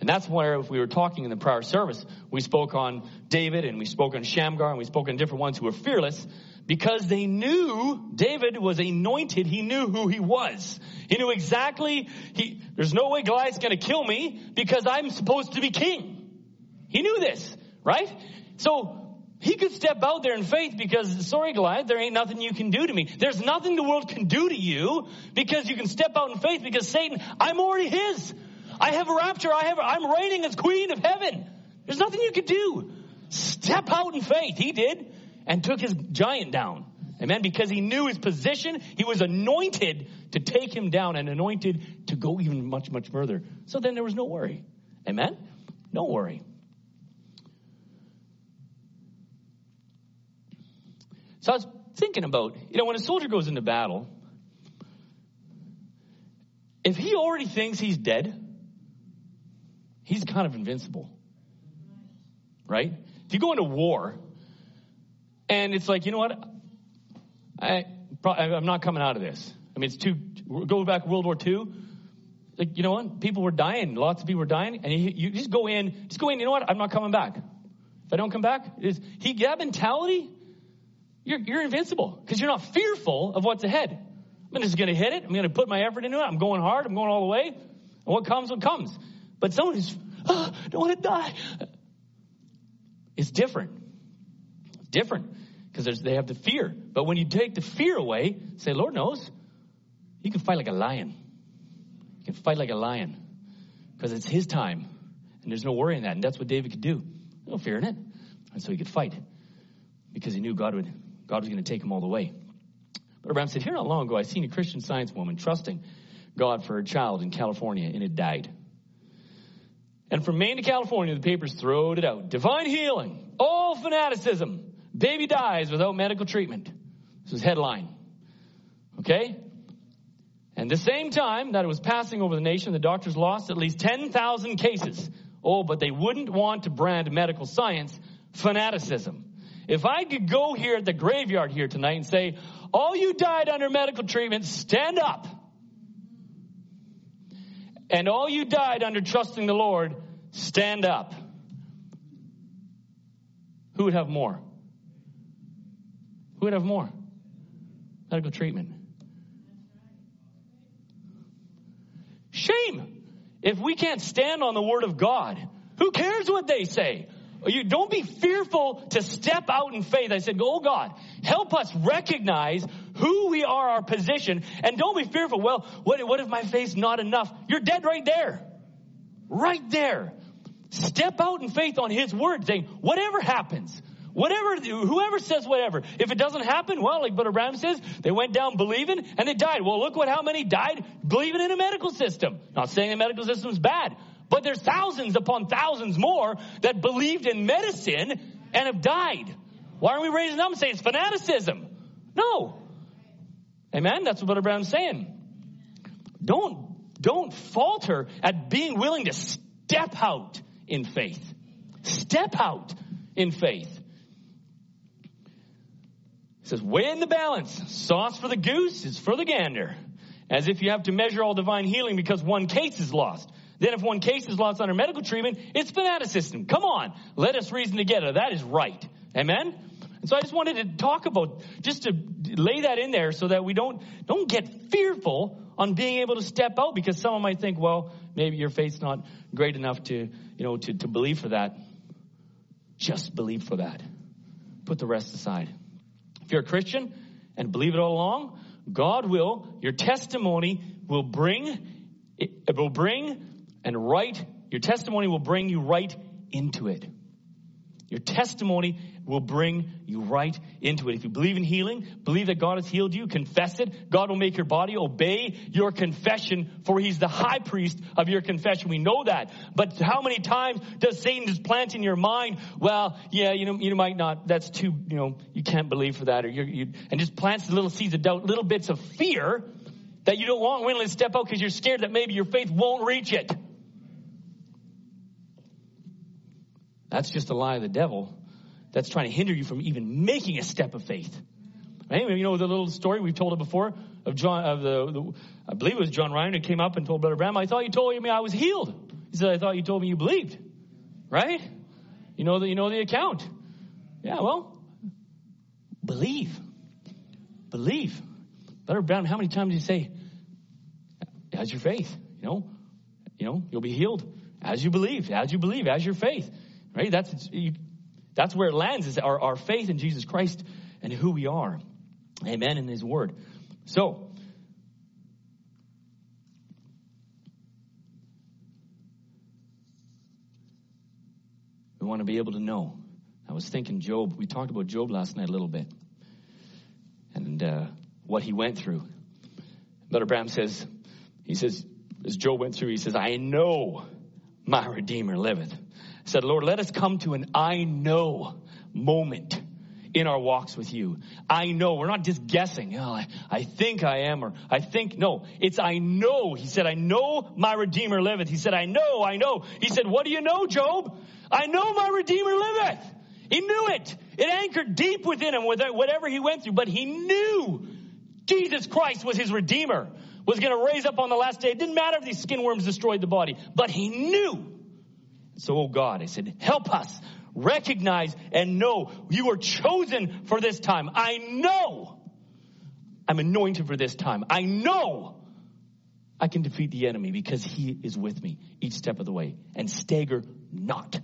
And that's where, if we were talking in the prior service, we spoke on David and we spoke on Shamgar and we spoke on different ones who were fearless because they knew David was anointed. He knew who he was. He knew exactly, he, there's no way Goliath's going to kill me because I'm supposed to be king. He knew this, right? So he could step out there in faith because, sorry, Goliath, there ain't nothing you can do to me. There's nothing the world can do to you because you can step out in faith because Satan, I'm already his. I have a rapture. I have, I'm reigning as queen of heaven. There's nothing you can do. Step out in faith. He did and took his giant down. Amen. Because he knew his position, he was anointed to take him down and anointed to go even much, much further. So then there was no worry. Amen. No worry. So I was thinking about, you know, when a soldier goes into battle, if he already thinks he's dead, he's kind of invincible. Right? If you go into war, and it's like, you know what? I, I'm not coming out of this. I mean, it's too, go back World War II. Like, you know what? People were dying. Lots of people were dying. And you, you just go in, just go in, you know what? I'm not coming back. If I don't come back, is he, that mentality, you're, you're invincible because you're not fearful of what's ahead. I'm just going to hit it. I'm going to put my effort into it. I'm going hard. I'm going all the way. And what comes, what comes. But someone who's, oh, don't want to die. It's different. It's different because they have the fear. But when you take the fear away, say, Lord knows, you can fight like a lion. You can fight like a lion because it's his time. And there's no worry in that. And that's what David could do. No fear in it. And so he could fight because he knew God would God was going to take him all the way. Brother Branham said, Here not long ago, I seen a Christian science woman trusting God for her child in California, and it died. And from Maine to California, the papers throwed it out. Divine healing, all fanaticism. Baby dies without medical treatment. This was headline. Okay? And the same time that it was passing over the nation, the doctors lost at least 10,000 cases. Oh, but they wouldn't want to brand medical science fanaticism. If I could go here at the graveyard here tonight and say, all you died under medical treatment, stand up. And all you died under trusting the Lord, stand up. Who would have more? Who would have more? Medical treatment. Shame. If we can't stand on the word of God, who cares what they say? You don't be fearful to step out in faith. I said, Oh God, help us recognize who we are, our position, and don't be fearful. Well, what, what if my faith's not enough? You're dead right there. Right there. Step out in faith on His word, saying, whatever happens, whatever, whoever says whatever, if it doesn't happen, well, like Brother Branham says, they went down believing and they died. Well, look what, how many died believing in a medical system. Not saying the medical system's bad, but there's thousands upon thousands more that believed in medicine and have died. Why aren't we raising them and saying it's fanaticism? No. Amen? That's what Brother Branham's saying. Don't, don't falter at being willing to step out in faith. Step out in faith. It says, weigh in the balance. Sauce for the goose is for the gander. As if you have to measure all divine healing because one case is lost. Then if one case is lost under medical treatment, it's fanaticism. Come on. Let us reason together. That is right. Amen? And so I just wanted to talk about, just to lay that in there so that we don't, don't get fearful on being able to step out because someone might think, well, maybe your faith's not great enough to, you know, to, to believe for that. Just believe for that. Put the rest aside. If you're a Christian and believe it all along, God will, your testimony will bring, it will bring and right, your testimony will bring you right into it. Your testimony will bring you right into it. If you believe in healing, believe that God has healed you, confess it. God will make your body obey your confession, for He's the high priest of your confession. We know that. But how many times does Satan just plant in your mind, well, yeah, you know, you might not, that's too, you know, you can't believe for that, or you, you and just plants little seeds of doubt, little bits of fear that you don't want willing to step out because you're scared that maybe your faith won't reach it. That's just a lie of the devil that's trying to hinder you from even making a step of faith. Right? You know the little story we've told it before of John of the, the, I believe it was John Ryan who came up and told Brother Branham, I thought you told me I was healed. He said, I thought you told me you believed. Right? You know the you know the account. Yeah, well, believe. Believe. Brother Branham, how many times do you say, as your faith? You know, you know, you'll be healed as you believe, as you believe, as your faith. Right? That's, you, that's where it lands is our, our faith in Jesus Christ and who we are. Amen. In his word. So, we want to be able to know. I was thinking Job, we talked about Job last night a little bit and uh, what he went through. Brother Branham says, he says, as Job went through, he says, I know my Redeemer liveth said, Lord, let us come to an I know moment in our walks with you. I know. We're not just guessing. Oh, I, I think I am or I think, no, it's I know. He said, I know my Redeemer liveth. He said, I know, I know. He said, what do you know, Job? I know my Redeemer liveth. He knew it. It anchored deep within him with whatever he went through, but he knew Jesus Christ was his Redeemer, was going to raise up on the last day. It didn't matter if these skin worms destroyed the body, but he knew so, oh God, I said, help us recognize and know you are chosen for this time. I know I'm anointed for this time. I know I can defeat the enemy because he is with me each step of the way and stagger not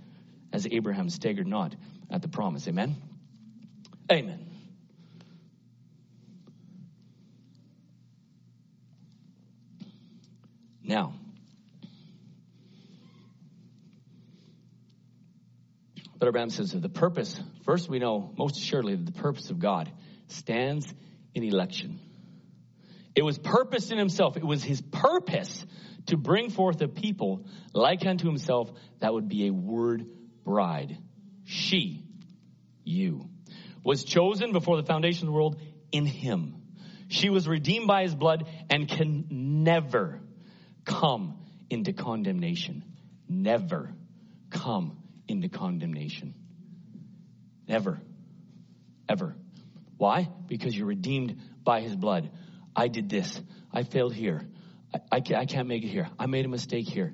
as Abraham staggered not at the promise. Amen. Amen. Now, Brother Branham says the purpose, first we know most assuredly that the purpose of God stands in election. It was purposed in himself. It was his purpose to bring forth a people like unto himself that would be a word bride. She, you, was chosen before the foundation of the world in him. She was redeemed by his blood and can never come into condemnation. Never come into condemnation. Never. Ever. Why? Because you're redeemed by his blood. I did this. I failed here. I, I, I can't make it here. I made a mistake here.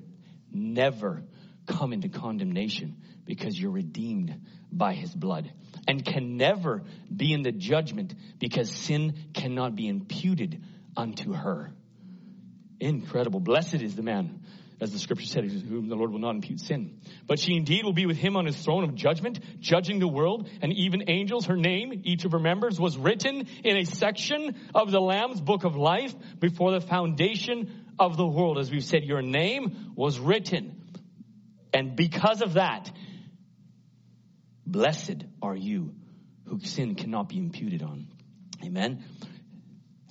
Never come into condemnation because you're redeemed by his blood and can never be in the judgment because sin cannot be imputed unto her. Incredible. Blessed is the man as the scripture said, whom the Lord will not impute sin. But she indeed will be with him on his throne of judgment, judging the world, and even angels. Her name, each of her members, was written in a section of the Lamb's book of life before the foundation of the world. As we've said, your name was written. And because of that, blessed are you who sin cannot be imputed on. Amen.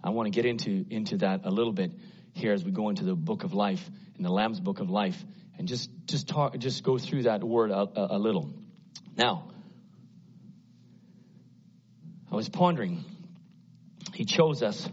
I want to get into, into that a little bit here as we go into the book of life in the Lamb's Book of Life, and just just talk, just go through that word a, a, a little. Now, I was pondering. He chose us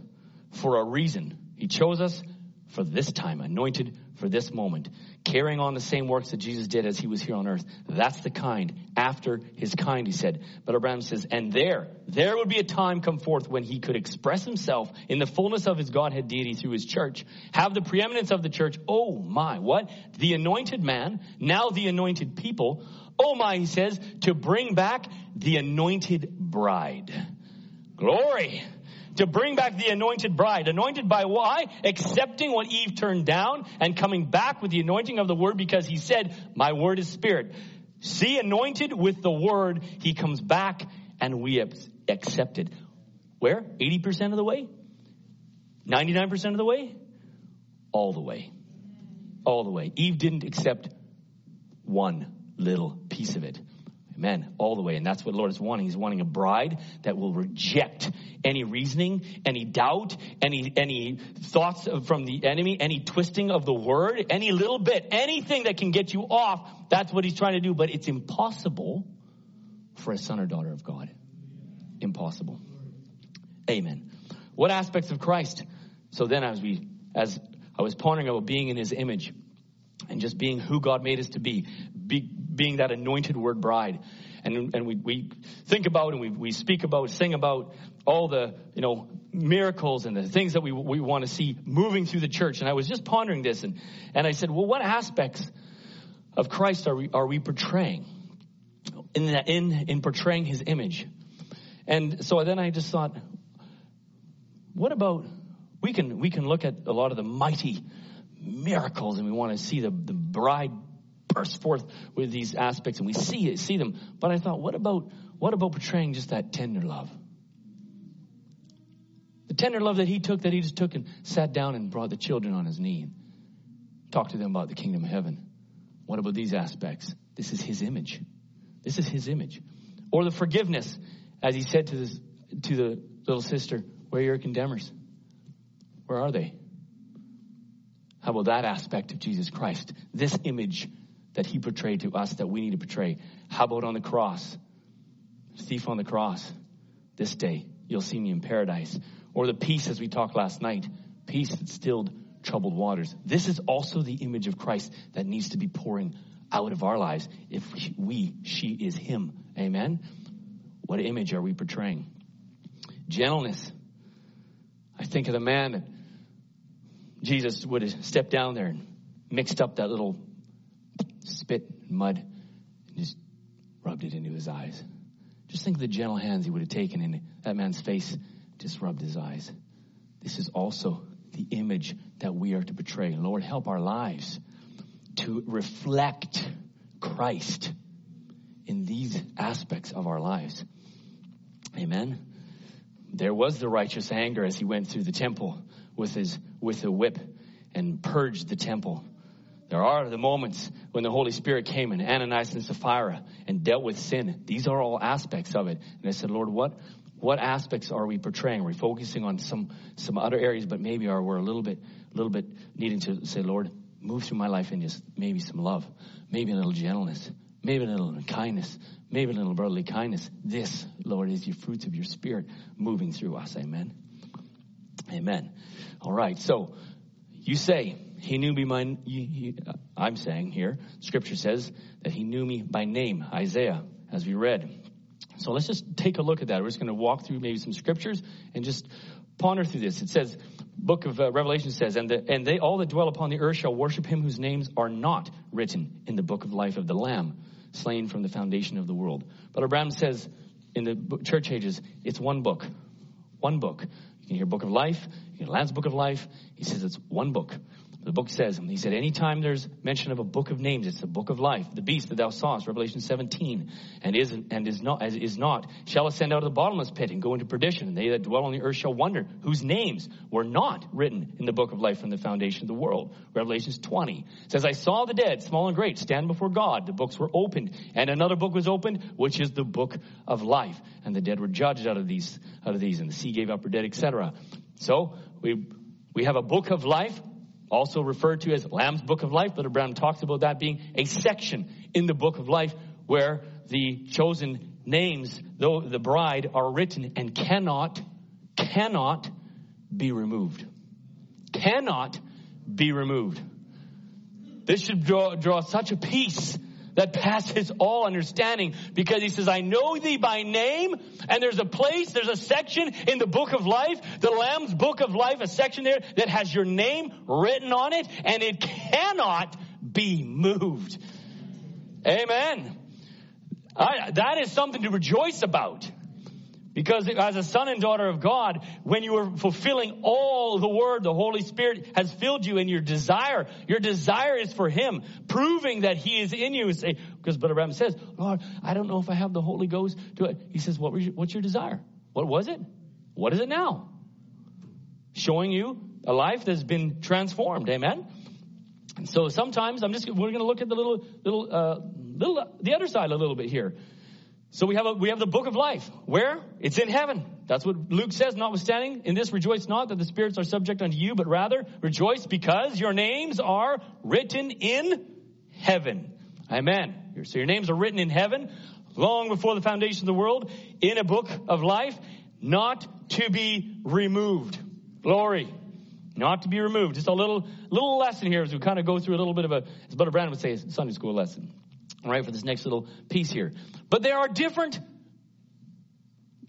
for a reason. He chose us for this time, anointed for this moment, carrying on the same works that Jesus did as he was here on earth. That's the kind, after his kind, he said. Brother Branham says, and there, there would be a time come forth when he could express himself in the fullness of his Godhead deity through his church, have the preeminence of the church. Oh my, what? The anointed man, now the anointed people. Oh my, he says, to bring back the anointed bride. Glory to bring back the anointed bride. Anointed by why? Accepting what Eve turned down and coming back with the anointing of the word because he said, my word is spirit. See, anointed with the word, he comes back and we have accepted. Where? 80% of the way? 99% of the way? All the way. All the way. Eve didn't accept one little piece of it. Amen. All the way. And that's what the Lord is wanting. He's wanting a bride that will reject any reasoning, any doubt, any, any thoughts from the enemy, any twisting of the word, any little bit, anything that can get you off. That's what he's trying to do. But it's impossible for a son or daughter of God. Impossible. Amen. What aspects of Christ? So then as we, as I was pondering about being in his image and just being who God made us to be, be being that anointed word bride. And, and we, we think about and we, we speak about, sing about all the, you know, miracles and the things that we, we want to see moving through the church. And I was just pondering this and, and I said, well, what aspects of Christ are we, are we portraying in, that, in, in portraying his image? And so then I just thought, what about, we can, we can look at a lot of the mighty miracles and we want to see the, the bride burst forth with these aspects and we see it, see them. But I thought, what about, what about portraying just that tender love? The tender love that he took, that he just took and sat down and brought the children on his knee and talked to them about the kingdom of heaven. What about these aspects? This is his image. This is his image. Or the forgiveness, as he said to, this, to the little sister, where are your condemners? Where are they? How about that aspect of Jesus Christ? This image that he portrayed to us that we need to portray. How about on the cross? Thief on the cross. This day, you'll see me in paradise. Or the peace as we talked last night. Peace that stilled troubled waters. This is also the image of Christ that needs to be pouring out of our lives if we, she is him. Amen? What image are we portraying? Gentleness. I think of the man that Jesus would have stepped down there and mixed up that little spit, mud, and just rubbed it into his eyes. Just think of the gentle hands he would have taken and that man's face, just rubbed his eyes. This is also the image that we are to portray. Lord, help our lives to reflect Christ in these aspects of our lives. Amen. There was the righteous anger as he went through the temple with his with a whip and purged the temple There are the moments when the Holy Spirit came and Ananias and Sapphira and dealt with sin. These are all aspects of it. And I said, Lord, what what aspects are we portraying? We focusing on some some other areas, but maybe are we're a little bit little bit needing to say, Lord, move through my life in just maybe some love, maybe a little gentleness, maybe a little kindness, maybe a little brotherly kindness. This, Lord, is your fruits of your spirit moving through us. Amen. Amen. All right. So you say he knew me by, I'm saying here, scripture says that he knew me by name, Isaiah, as we read. So let's just take a look at that. We're just going to walk through maybe some scriptures and just ponder through this. It says, book of uh, Revelation says, and, the, and they all that dwell upon the earth shall worship him whose names are not written in the book of life of the Lamb, slain from the foundation of the world. Brother Branham says in the church ages, it's one book. One book. You can hear book of life, you can Lamb's book of life. He says it's one book. The book says, he said, anytime there's mention of a book of names, it's the book of life. The beast that thou sawest, Revelation 17, and is and is not as is not, shall ascend out of the bottomless pit and go into perdition. And they that dwell on the earth shall wonder, whose names were not written in the book of life from the foundation of the world. Revelations 20 says, I saw the dead, small and great, stand before God. The books were opened, and another book was opened, which is the book of life. And the dead were judged out of these, out of these, and the sea gave up her dead, etc. So we we have a book of life also referred to as Lamb's Book of Life. Brother Branham talks about that being a section in the Book of Life where the chosen names, though the bride, are written and cannot, cannot be removed. Cannot be removed. This should draw, draw such a peace that passes all understanding because he says, I know thee by name. And there's a place, there's a section in the book of life, the Lamb's book of life, a section there that has your name written on it and it cannot be moved. Amen. I, that is something to rejoice about. Because as a son and daughter of God, when you are fulfilling all the word, the Holy Spirit has filled you in your desire. Your desire is for Him, proving that He is in you. Say, because Brother Branham says, Lord, I don't know if I have the Holy Ghost. Do it. He says, what your, what's your desire? What was it? What is it now? Showing you a life that's been transformed. Amen. And so sometimes I'm just, we're going to look at the little, little, uh, little, the other side a little bit here. So we have a, we have the book of life. Where? It's in heaven. That's what Luke says, notwithstanding. In this rejoice not that the spirits are subject unto you, but rather rejoice because your names are written in heaven. Amen. So your names are written in heaven long before the foundation of the world in a book of life, not to be removed. Glory. Not to be removed. Just a little, little lesson here as we kind of go through a little bit of a, as Brother Branham would say, Sunday school lesson. All right, for this next little piece here. But there are different,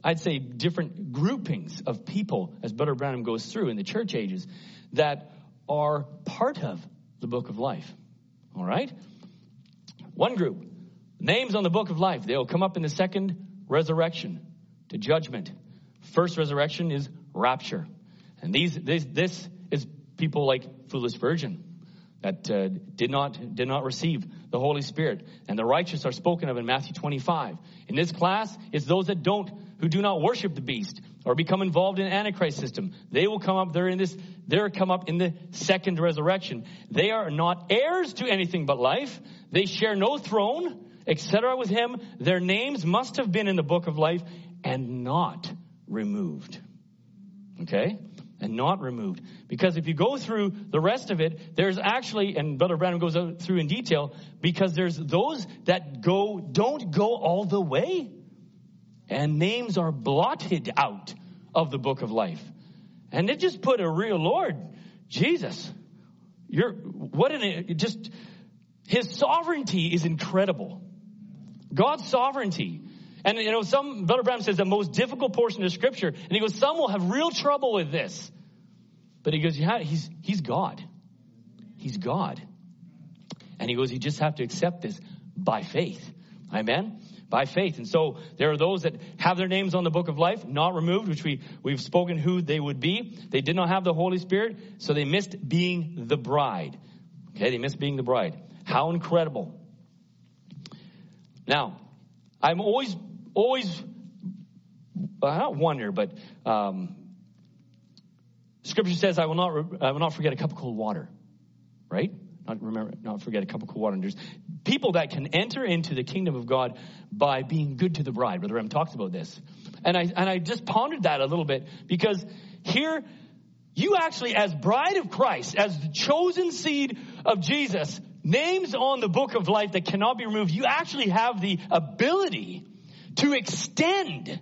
I'd say, different groupings of people, as Brother Branham goes through in the church ages, that are part of the book of life. All right? One group, names on the book of life, they'll come up in the second resurrection to judgment. First resurrection is rapture. And these, this, this is people like foolish virgin that uh, did not did not receive the Holy Spirit, and the righteous are spoken of in Matthew 25. In this class, it's those that don't who do not worship the beast or become involved in Antichrist system. They will come up. They're in this. They're come up in the second resurrection. They are not heirs to anything but life. They share no throne, etc. With him. Their names must have been in the book of life and not removed. Okay and not removed. Because if you go through the rest of it, there's actually, and Brother Branham goes through in detail, because there's those that go, don't go all the way. And names are blotted out of the book of life. And it just put a real Lord, Jesus, you're, what an, just, his sovereignty is incredible. God's sovereignty. And you know, some Brother Branham says the most difficult portion of Scripture, and he goes, some will have real trouble with this. But he goes, yeah, he's he's God. He's God. And he goes, you just have to accept this by faith. Amen. By faith. And so there are those that have their names on the book of life, not removed, which we, we've spoken who they would be. They did not have the Holy Spirit, so they missed being the bride. Okay, they missed being the bride. How incredible. Now, I'm always always, I don't wonder, but um, Scripture says, "I will not, I will not forget a cup of cold water." Right? not remember, not forget a cup of cold water. And there's people that can enter into the kingdom of God by being good to the bride. Brother Branham talks about this. And I, and I just pondered that a little bit because here, you actually, as bride of Christ, as the chosen seed of Jesus, names on the book of life that cannot be removed, you actually have the ability to extend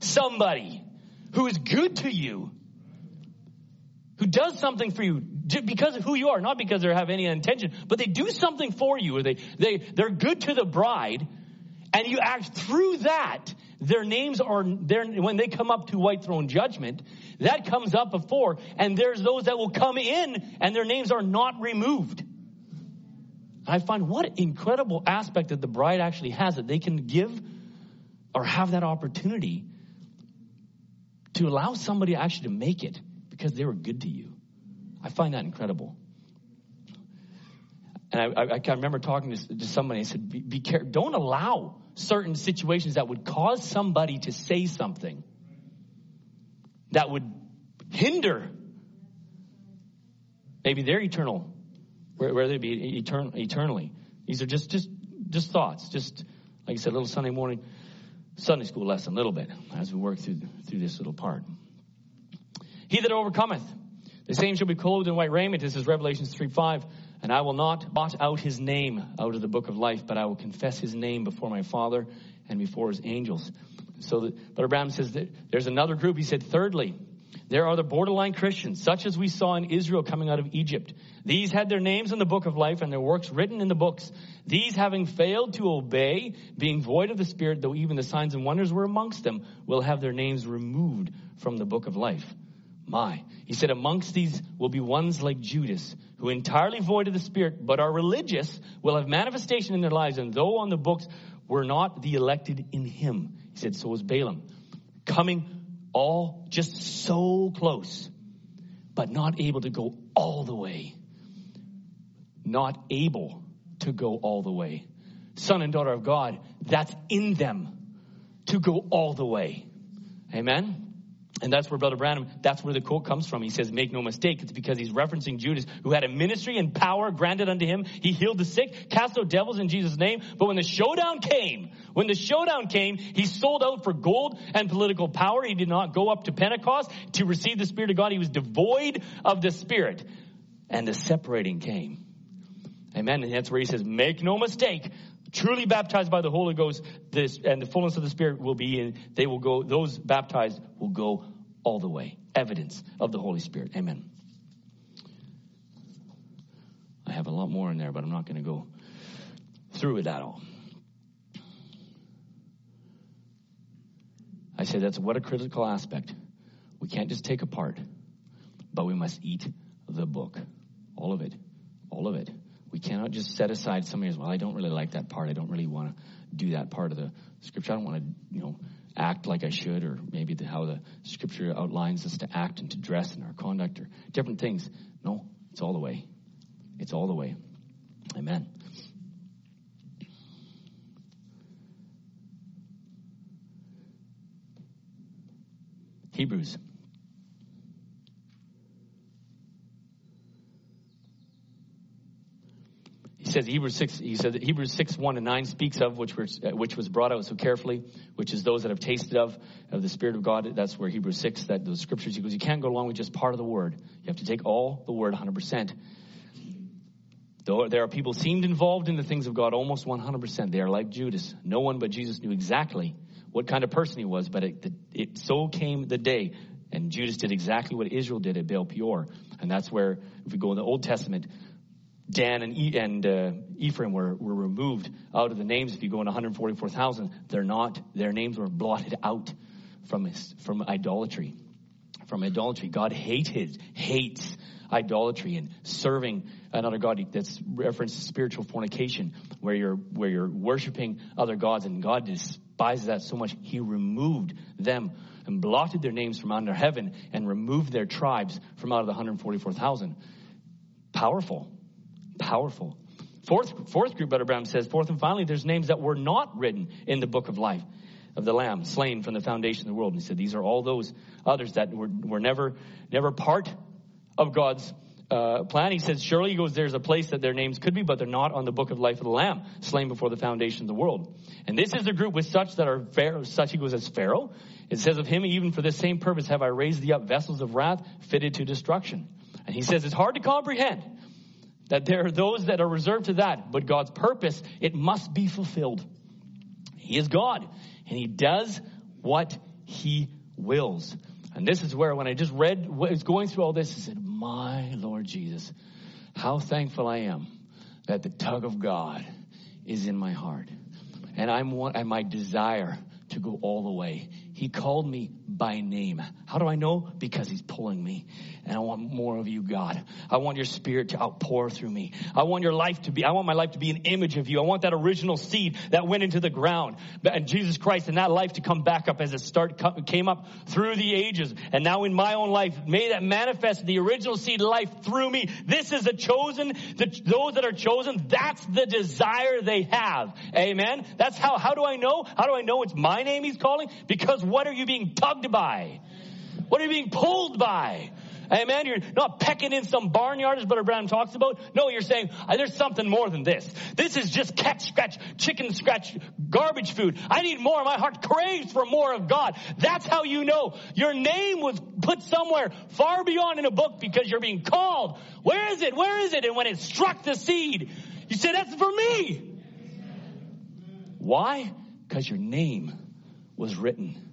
somebody who is good to you, who does something for you because of who you are, not because they have any intention, but they do something for you, or they, they, they're good to the bride, and you act through that. Their names are there when they come up to white throne judgment. That comes up before, and there's those that will come in, and their names are not removed. I find what incredible aspect that the bride actually has that they can give or have that opportunity to allow somebody actually to make it because they were good to you. I find that incredible. And I, I, I remember talking to, to somebody. I said, "Be, be careful. Don't allow certain situations that would cause somebody to say something that would hinder maybe their eternal, where they be etern, eternally. These are just just just thoughts. Just like I said, a little Sunday morning Sunday school lesson, a little bit as we work through through this little part. He that overcometh the same shall be clothed in white raiment. This is Revelations 3 5. And I will not blot out his name out of the book of life, but I will confess his name before my Father and before his angels. So that, Brother Branham says that there's another group. He said, thirdly, there are the borderline Christians, such as we saw in Israel coming out of Egypt. These had their names in the book of life and their works written in the books. These having failed to obey, being void of the Spirit, though even the signs and wonders were amongst them, will have their names removed from the book of life. My. He said, amongst these will be ones like Judas, who entirely void of the Spirit, but are religious, will have manifestation in their lives, and though on the books were not the elected in him. He said, so was Balaam. Coming all just so close, but not able to go all the way. Not able to go all the way. Son and daughter of God, that's in them to go all the way. Amen. And that's where Brother Branham, that's where the quote comes from. He says, make no mistake. It's because he's referencing Judas, who had a ministry and power granted unto him. He healed the sick, cast out devils in Jesus' name. But when the showdown came, when the showdown came, he sold out for gold and political power. He did not go up to Pentecost to receive the Spirit of God. He was devoid of the Spirit. And the separating came. Amen. And that's where he says, make no mistake truly baptized by the Holy Ghost, this and the fullness of the Spirit will be in. They will go. Those baptized will go all the way. Evidence of the Holy Spirit. Amen. I have a lot more in there, but I'm not going to go through it at all. I say that's what a critical aspect. We can't just take apart, but we must eat the book. All of it. All of it. We cannot just set aside some areas. Well, I don't really like that part. I don't really want to do that part of the scripture. I don't want to, you know, act like I should, or maybe the, how the scripture outlines us to act and to dress in our conduct, or different things. No, it's all the way. It's all the way. Amen. Hebrews says Hebrews six. He said that Hebrews six one and nine speaks of which uh, which was brought out so carefully, which is those that have tasted of of the Spirit of God. That's where Hebrews six that those scriptures. He goes, you can't go along with just part of the word. You have to take all the word 100 percent. Though there are people seemed involved in the things of God almost 100%. They are like Judas. No one but Jesus knew exactly what kind of person he was, but it, it so came the day and Judas did exactly what Israel did at Baal Peor. And that's where, if we go in the Old Testament, Dan and, e- and uh, Ephraim were, were removed out of the names. If you go in 144,000, they're not. Their names were blotted out from from idolatry. From idolatry, God hated hates idolatry and serving another god. That's reference to spiritual fornication, where you're where you're worshiping other gods, and God despises that so much. He removed them and blotted their names from under heaven and removed their tribes from out of the 144,000. Powerful Powerful. Fourth, fourth group, Brother Branham says, fourth and finally, there's names that were not written in the book of life of the Lamb, slain from the foundation of the world. And he said, these are all those others that were, were never, never part of God's, uh, plan. He says, surely he goes, there's a place that their names could be, but they're not on the book of life of the Lamb, slain before the foundation of the world. And this is the group with such that are Pharaoh, such he goes as Pharaoh. It says of him, even for this same purpose have I raised thee up vessels of wrath fitted to destruction. And he says it's hard to comprehend that there are those that are reserved to that, but God's purpose, it must be fulfilled. He is God, and he does what he wills. And this is where, when I just read, was going through all this, I said, My Lord Jesus, how thankful I am that the tug of God is in my heart. And I'm one, and my desire to go all the way. He called me by name. How do I know? Because he's pulling me. And I want more of you, God. I want your spirit to outpour through me. I want your life to be, I want my life to be an image of you. I want that original seed that went into the ground and Jesus Christ and that life to come back up as it start, came up through the ages. And now in my own life, may that manifest the original seed life through me. This is a chosen, the, those that are chosen, that's the desire they have. Amen. That's how, how do I know? How do I know it's my name he's calling? Because what are you being tugged by? What are you being pulled by? Amen. You're not pecking in some barnyard as Brother Branham talks about. No, you're saying uh, there's something more than this. This is just catch, scratch, chicken scratch, garbage food. I need more. My heart craves for more of God. That's how you know your name was put somewhere far beyond in a book because you're being called. Where is it? Where is it? And when it struck the seed, you said, that's for me. Why? Because your name was written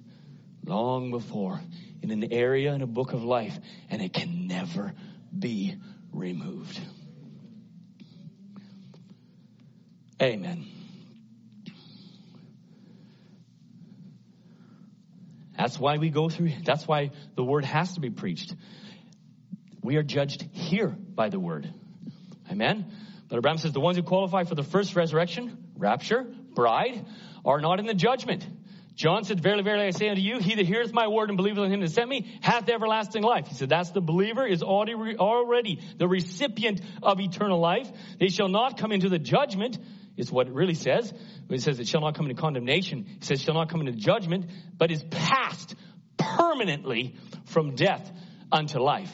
long before in an area in a book of life, and it can never be removed. Amen. That's why we go through, that's why the word has to be preached. We are judged here by the word. Amen. Brother Branham says the ones who qualify for the first resurrection, rapture, bride, are not in the judgment. John said, Verily, verily, I say unto you, he that heareth my word and believeth on him that sent me hath everlasting life. He said, that's the believer is already, already the recipient of eternal life. They shall not come into the judgment, is what it really says. It says it shall not come into condemnation. He says shall not come into judgment, but is passed permanently from death unto life.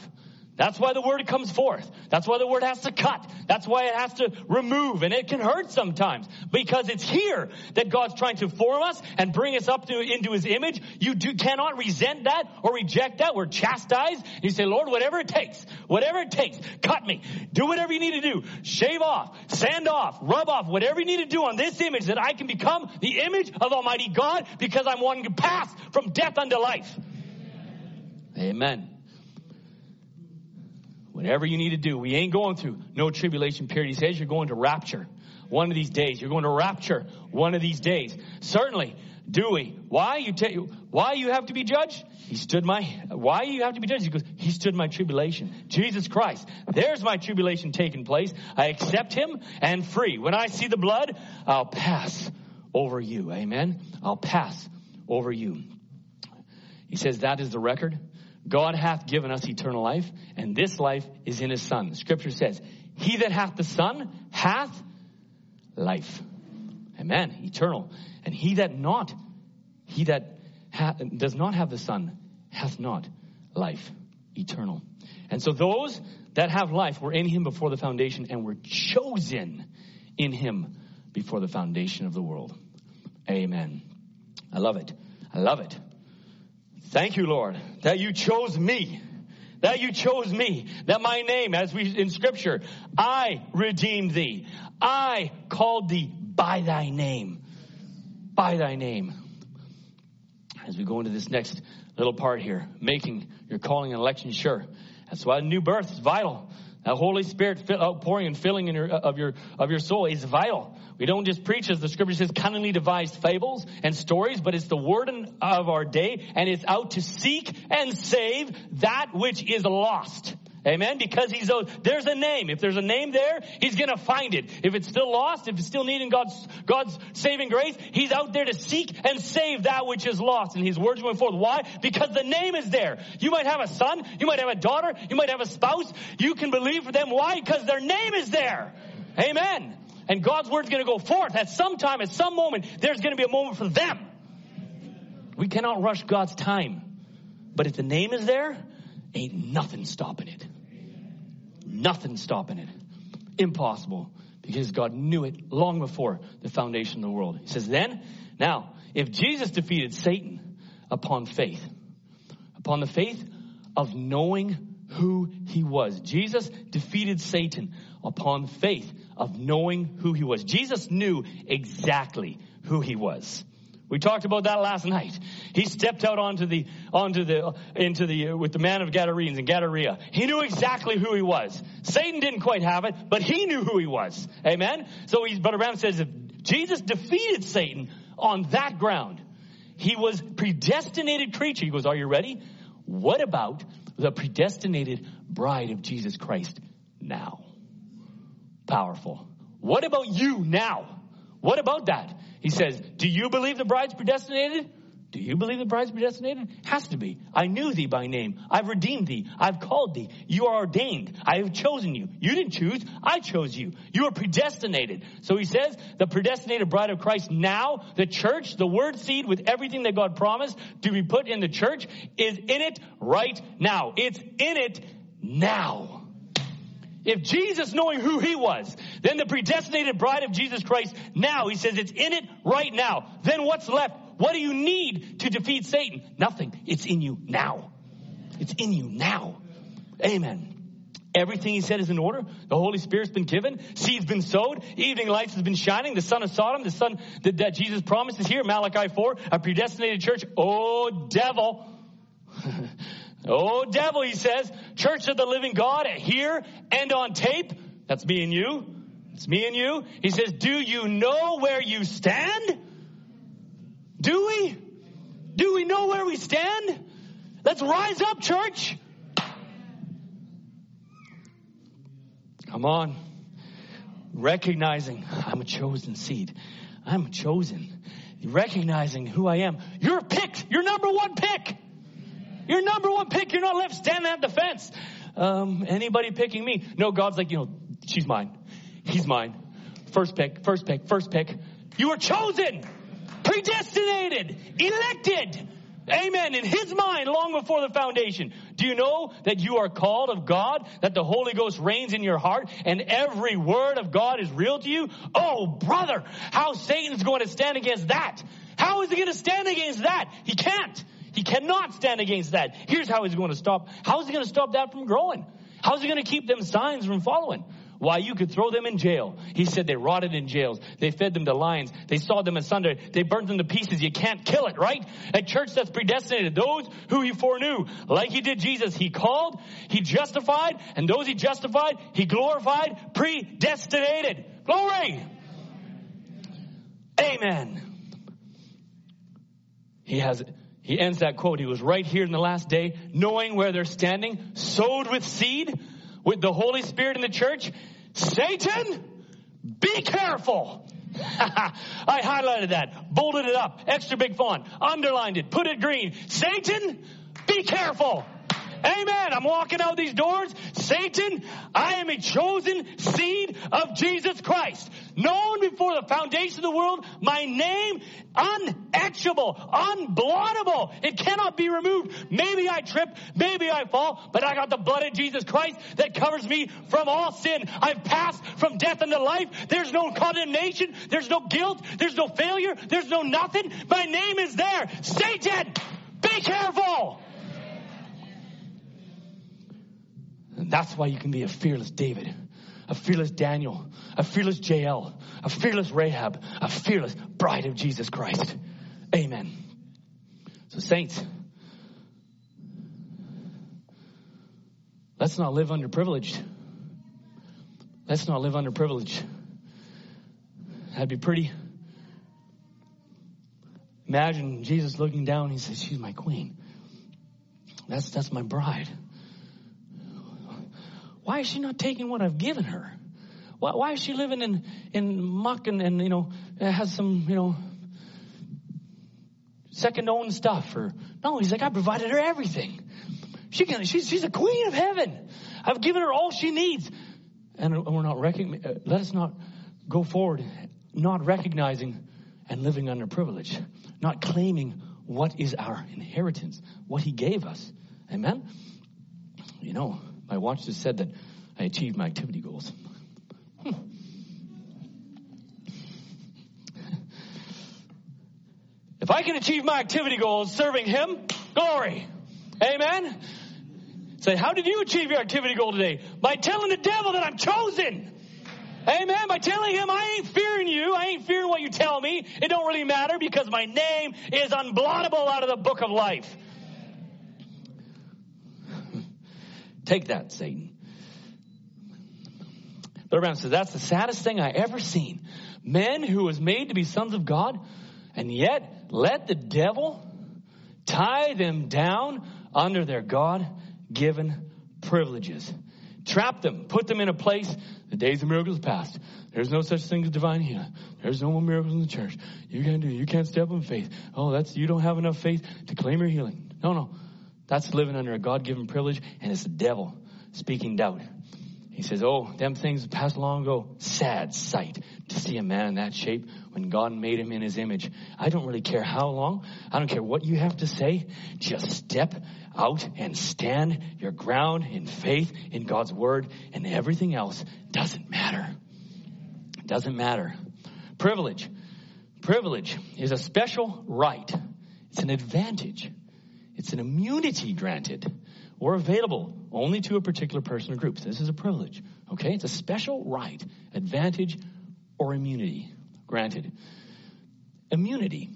That's why the word comes forth. That's why the word has to cut. That's why it has to remove. And it can hurt sometimes because it's here that God's trying to form us and bring us up to, into his image. You do, cannot resent that or reject that. We're chastised. You say, Lord, whatever it takes, whatever it takes, cut me. Do whatever you need to do. Shave off, sand off, rub off, whatever you need to do on this image that I can become the image of Almighty God because I'm wanting to pass from death unto life. Amen. Whatever you need to do. We ain't going through no tribulation period. He says you're going to rapture one of these days. You're going to rapture one of these days. Certainly. Do we? Why you you why you have to be judged? He stood my why you have to be judged? He goes, He stood my tribulation. Jesus Christ. There's my tribulation taking place. I accept him and free. When I see the blood, I'll pass over you. Amen. I'll pass over you. He says that is the record God hath given us eternal life, and this life is in his Son. Scripture says, He that hath the Son hath life. Amen. Eternal. And he that not, he that hath, does not have the Son hath not life. Eternal. And so those that have life were in him before the foundation and were chosen in him before the foundation of the world. Amen. I love it. I love it. Thank you, Lord, that you chose me. That you chose me. That my name, as we in scripture, I redeemed thee. I called thee by thy name. By thy name. As we go into this next little part here, making your calling and election sure. That's why new birth is vital. That Holy Spirit outpouring and filling in your, uh, of your of your soul is vital. We don't just preach, as the scripture says, cunningly devised fables and stories, but it's the word of our day, and it's out to seek and save that which is lost. Amen. Because he's there's a name. If there's a name there, he's going to find it. If it's still lost, if it's still needing God's, God's saving grace, he's out there to seek and save that which is lost. And his words going forth. Why? Because the name is there. You might have a son. You might have a daughter. You might have a spouse. You can believe for them. Why? Because their name is there. Amen. And God's word's going to go forth at some time, at some moment, there's going to be a moment for them. We cannot rush God's time. But if the name is there, ain't nothing stopping it. Nothing stopping it. Impossible. Because God knew it long before the foundation of the world. He says, then, now, if Jesus defeated Satan upon faith, upon the faith of knowing who he was. Jesus defeated Satan upon faith of knowing who he was. Jesus knew exactly who he was. We talked about that last night. He stepped out onto the, onto the, into the, uh, with the man of Gadarenes in Gadarea. He knew exactly who he was. Satan didn't quite have it, but he knew who he was. Amen? So he's, Brother Branham says if Jesus defeated Satan on that ground, he was predestinated creature. He goes, are you ready? What about the predestinated bride of Jesus Christ now? Powerful. What about you now? What about that? He says, Do you believe the bride's predestinated? Do you believe the bride's predestinated? Has to be. I knew thee by name. I've redeemed thee. I've called thee. You are ordained. I have chosen you. You didn't choose. I chose you. You are predestinated. So he says, the predestinated bride of Christ now, the church, the word seed with everything that God promised to be put in the church is in it right now. It's in it now. If Jesus knowing who he was, then the predestinated bride of Jesus Christ now, he says it's in it right now. Then what's left? What do you need to defeat Satan? Nothing. It's in you now. It's in you now. Amen. Everything he said is in order. The Holy Spirit's been given. Seed's been sowed. Evening lights has been shining. The son of Sodom, the son that, that Jesus promises here, Malachi 4, a predestinated church. Oh, devil. <laughs> oh, devil, he says. Church of the living God here and on tape. That's me and you. It's me and you. He says, do you know where you stand? Do we? Do we know where we stand? Let's rise up, church. Come on. Recognizing I'm a chosen seed. I'm chosen. Recognizing who I am. You're picked. You're number one pick. You're number one pick. You're not left standing at the fence. Um, anybody picking me? No, God's like, you know, she's mine. He's mine. First pick, first pick, first pick. You were chosen, predestinated, elected. Amen. In his mind, long before the foundation. Do you know that you are called of God, that the Holy Ghost reigns in your heart, and every word of God is real to you? Oh, brother, how Satan's going to stand against that? How is he going to stand against that? He can't. He cannot stand against that. Here's how he's going to stop. How is he going to stop that from growing? How is he going to keep them signs from following? Why, you could throw them in jail. He said they rotted in jails. They fed them to lions. They sawed them asunder. They burnt them to pieces. You can't kill it, right? A church that's predestinated. Those who he foreknew, like he did Jesus, he called, he justified, and those he justified, he glorified, predestinated. Glory! Amen. He has, he ends that quote. He was right here in the last day, knowing where they're standing, sowed with seed, with the Holy Spirit in the church. Satan, be careful. <laughs> I highlighted that, bolded it up, extra big font, underlined it, put it green. Satan, be careful. Amen. I'm walking out these doors. Satan, I am a chosen seed of Jesus Christ. Known before the foundation of the world, my name unetchable, unblottable. It cannot be removed. Maybe I trip, maybe I fall, but I got the blood of Jesus Christ that covers me from all sin. I've passed from death into life. There's no condemnation. There's no guilt. There's no failure. There's no nothing. My name is there. Satan, be careful. That's why you can be a fearless David, a fearless Daniel, a fearless Jael, a fearless Rahab, a fearless bride of Jesus Christ. Amen. So, saints, let's not live underprivileged. Let's not live underprivileged. That'd be pretty. Imagine Jesus looking down. He says, "She's my queen. That's that's my bride." Why is she not taking what I've given her? Why, why is she living in, in muck and, and, you know, has some, you know, second owned stuff or, no, he's like, I provided her everything. She can, she's, she's a queen of heaven. I've given her all she needs. And we're not recognizing, uh, let us not go forward not recognizing and living under privilege, not claiming what is our inheritance, what he gave us. Amen? You know, my watch just said that I achieved my activity goals. <laughs> If I can achieve my activity goals serving Him, glory. Amen. Say, how did you achieve your activity goal today? By telling the devil that I'm chosen. Amen. By telling him I ain't fearing you, I ain't fearing what you tell me. It don't really matter because my name is unblottable out of the book of life. Take that, Satan. Brother Branham says that's the saddest thing I ever seen. Men who was made to be sons of God, and yet let the devil tie them down under their God-given privileges. Trap them, put them in a place. The days of miracles past. There's no such thing as divine healing. There's no more miracles in the church. You can't do. It. You can't step in faith. Oh, that's you don't have enough faith to claim your healing. No, no, that's living under a God-given privilege, and it's the devil speaking doubt. He says, "Oh, them things passed long ago. Sad sight to see a man in that shape when God made him in His image. I don't really care how long. I don't care what you have to say. Just step out and stand your ground in faith in God's word, and everything else doesn't matter. It Doesn't matter. Privilege. Privilege is a special right. It's an advantage. It's an immunity granted or available only to a particular person or group. This is a privilege. Okay? It's a special right, advantage, or immunity granted. Immunity.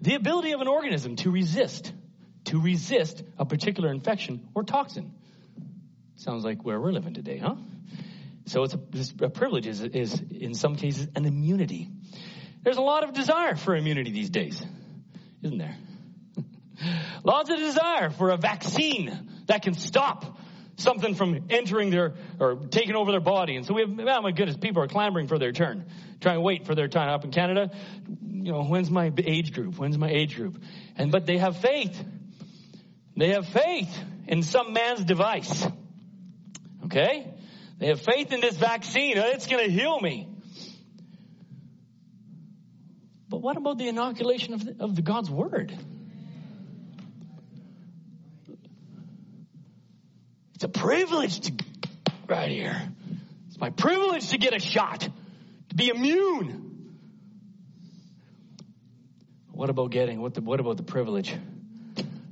The ability of an organism to resist, to resist a particular infection or toxin. Sounds like where we're living today, huh? So it's a, a privilege is, is in some cases an immunity. There's a lot of desire for immunity these days, isn't there? Lots of desire for a vaccine that can stop something from entering their or taking over their body. And so we have, oh my goodness, people are clamoring for their turn, trying to wait for their time up in Canada. You know, when's my age group? When's my age group? And but they have faith. They have faith in some man's device. Okay? They have faith in this vaccine. It's going to heal me. But what about the inoculation of the, of the God's word? It's a privilege to, right here. It's my privilege to get a shot, to be immune. What about getting, what, the, what about the privilege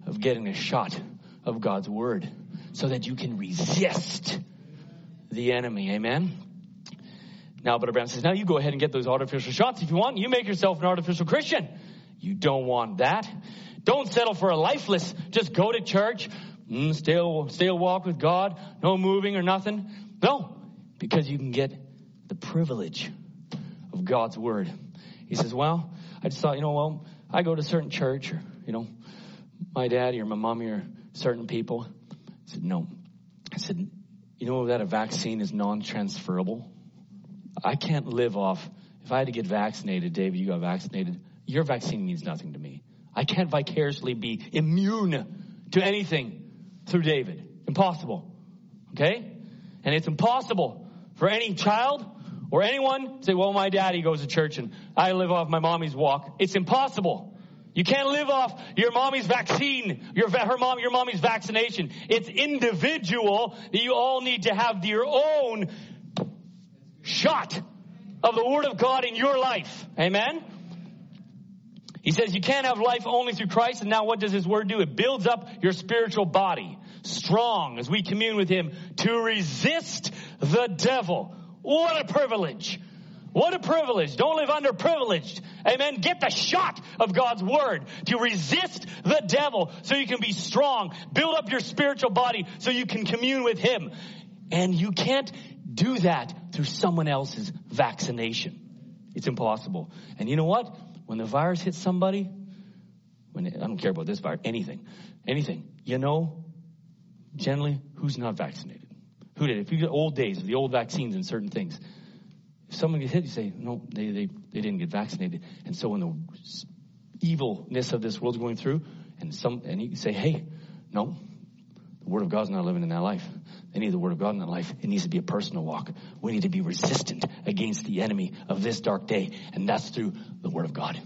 of getting a shot of God's word so that you can resist the enemy? Amen? Now, Brother Branham says, now you go ahead and get those artificial shots if you want. You make yourself an artificial Christian. You don't want that. Don't settle for a lifeless. Just go to church, mm, stay a walk with God, no moving or nothing. No, because you can get the privilege of God's word. He says, well, I just thought, you know, well, I go to certain church or, you know, my daddy or my mommy or certain people. I said, no. I said, you know that a vaccine is non-transferable? I can't live off, if I had to get vaccinated, David, you got vaccinated, your vaccine means nothing to me. I can't vicariously be immune to anything through David. Impossible. Okay? And it's impossible for any child or anyone to say, well, my daddy goes to church and I live off my mommy's walk. It's impossible. You can't live off your mommy's vaccine, your, her mom, your mommy's vaccination. It's individual that you all need to have your own shot of the Word of God in your life. Amen? He says you can't have life only through Christ. And now what does his word do? It builds up your spiritual body strong as we commune with him to resist the devil. What a privilege. What a privilege. Don't live underprivileged. Amen. Get the shot of God's word to resist the devil so you can be strong. Build up your spiritual body so you can commune with him. And you can't do that through someone else's vaccination. It's impossible. And you know what? When the virus hits somebody, when I don't care about this virus, anything, anything, you know, generally who's not vaccinated. Who did? If you get old days, the old vaccines and certain things, if someone gets hit, you say, no, they, they, they didn't get vaccinated. And so when the evilness of this world's going through, and some, and you say, hey, no, the Word of God's not living in that life. They need the Word of God in that life. It needs to be a personal walk. We need to be resistant against the enemy of this dark day, and that's through the Word of God.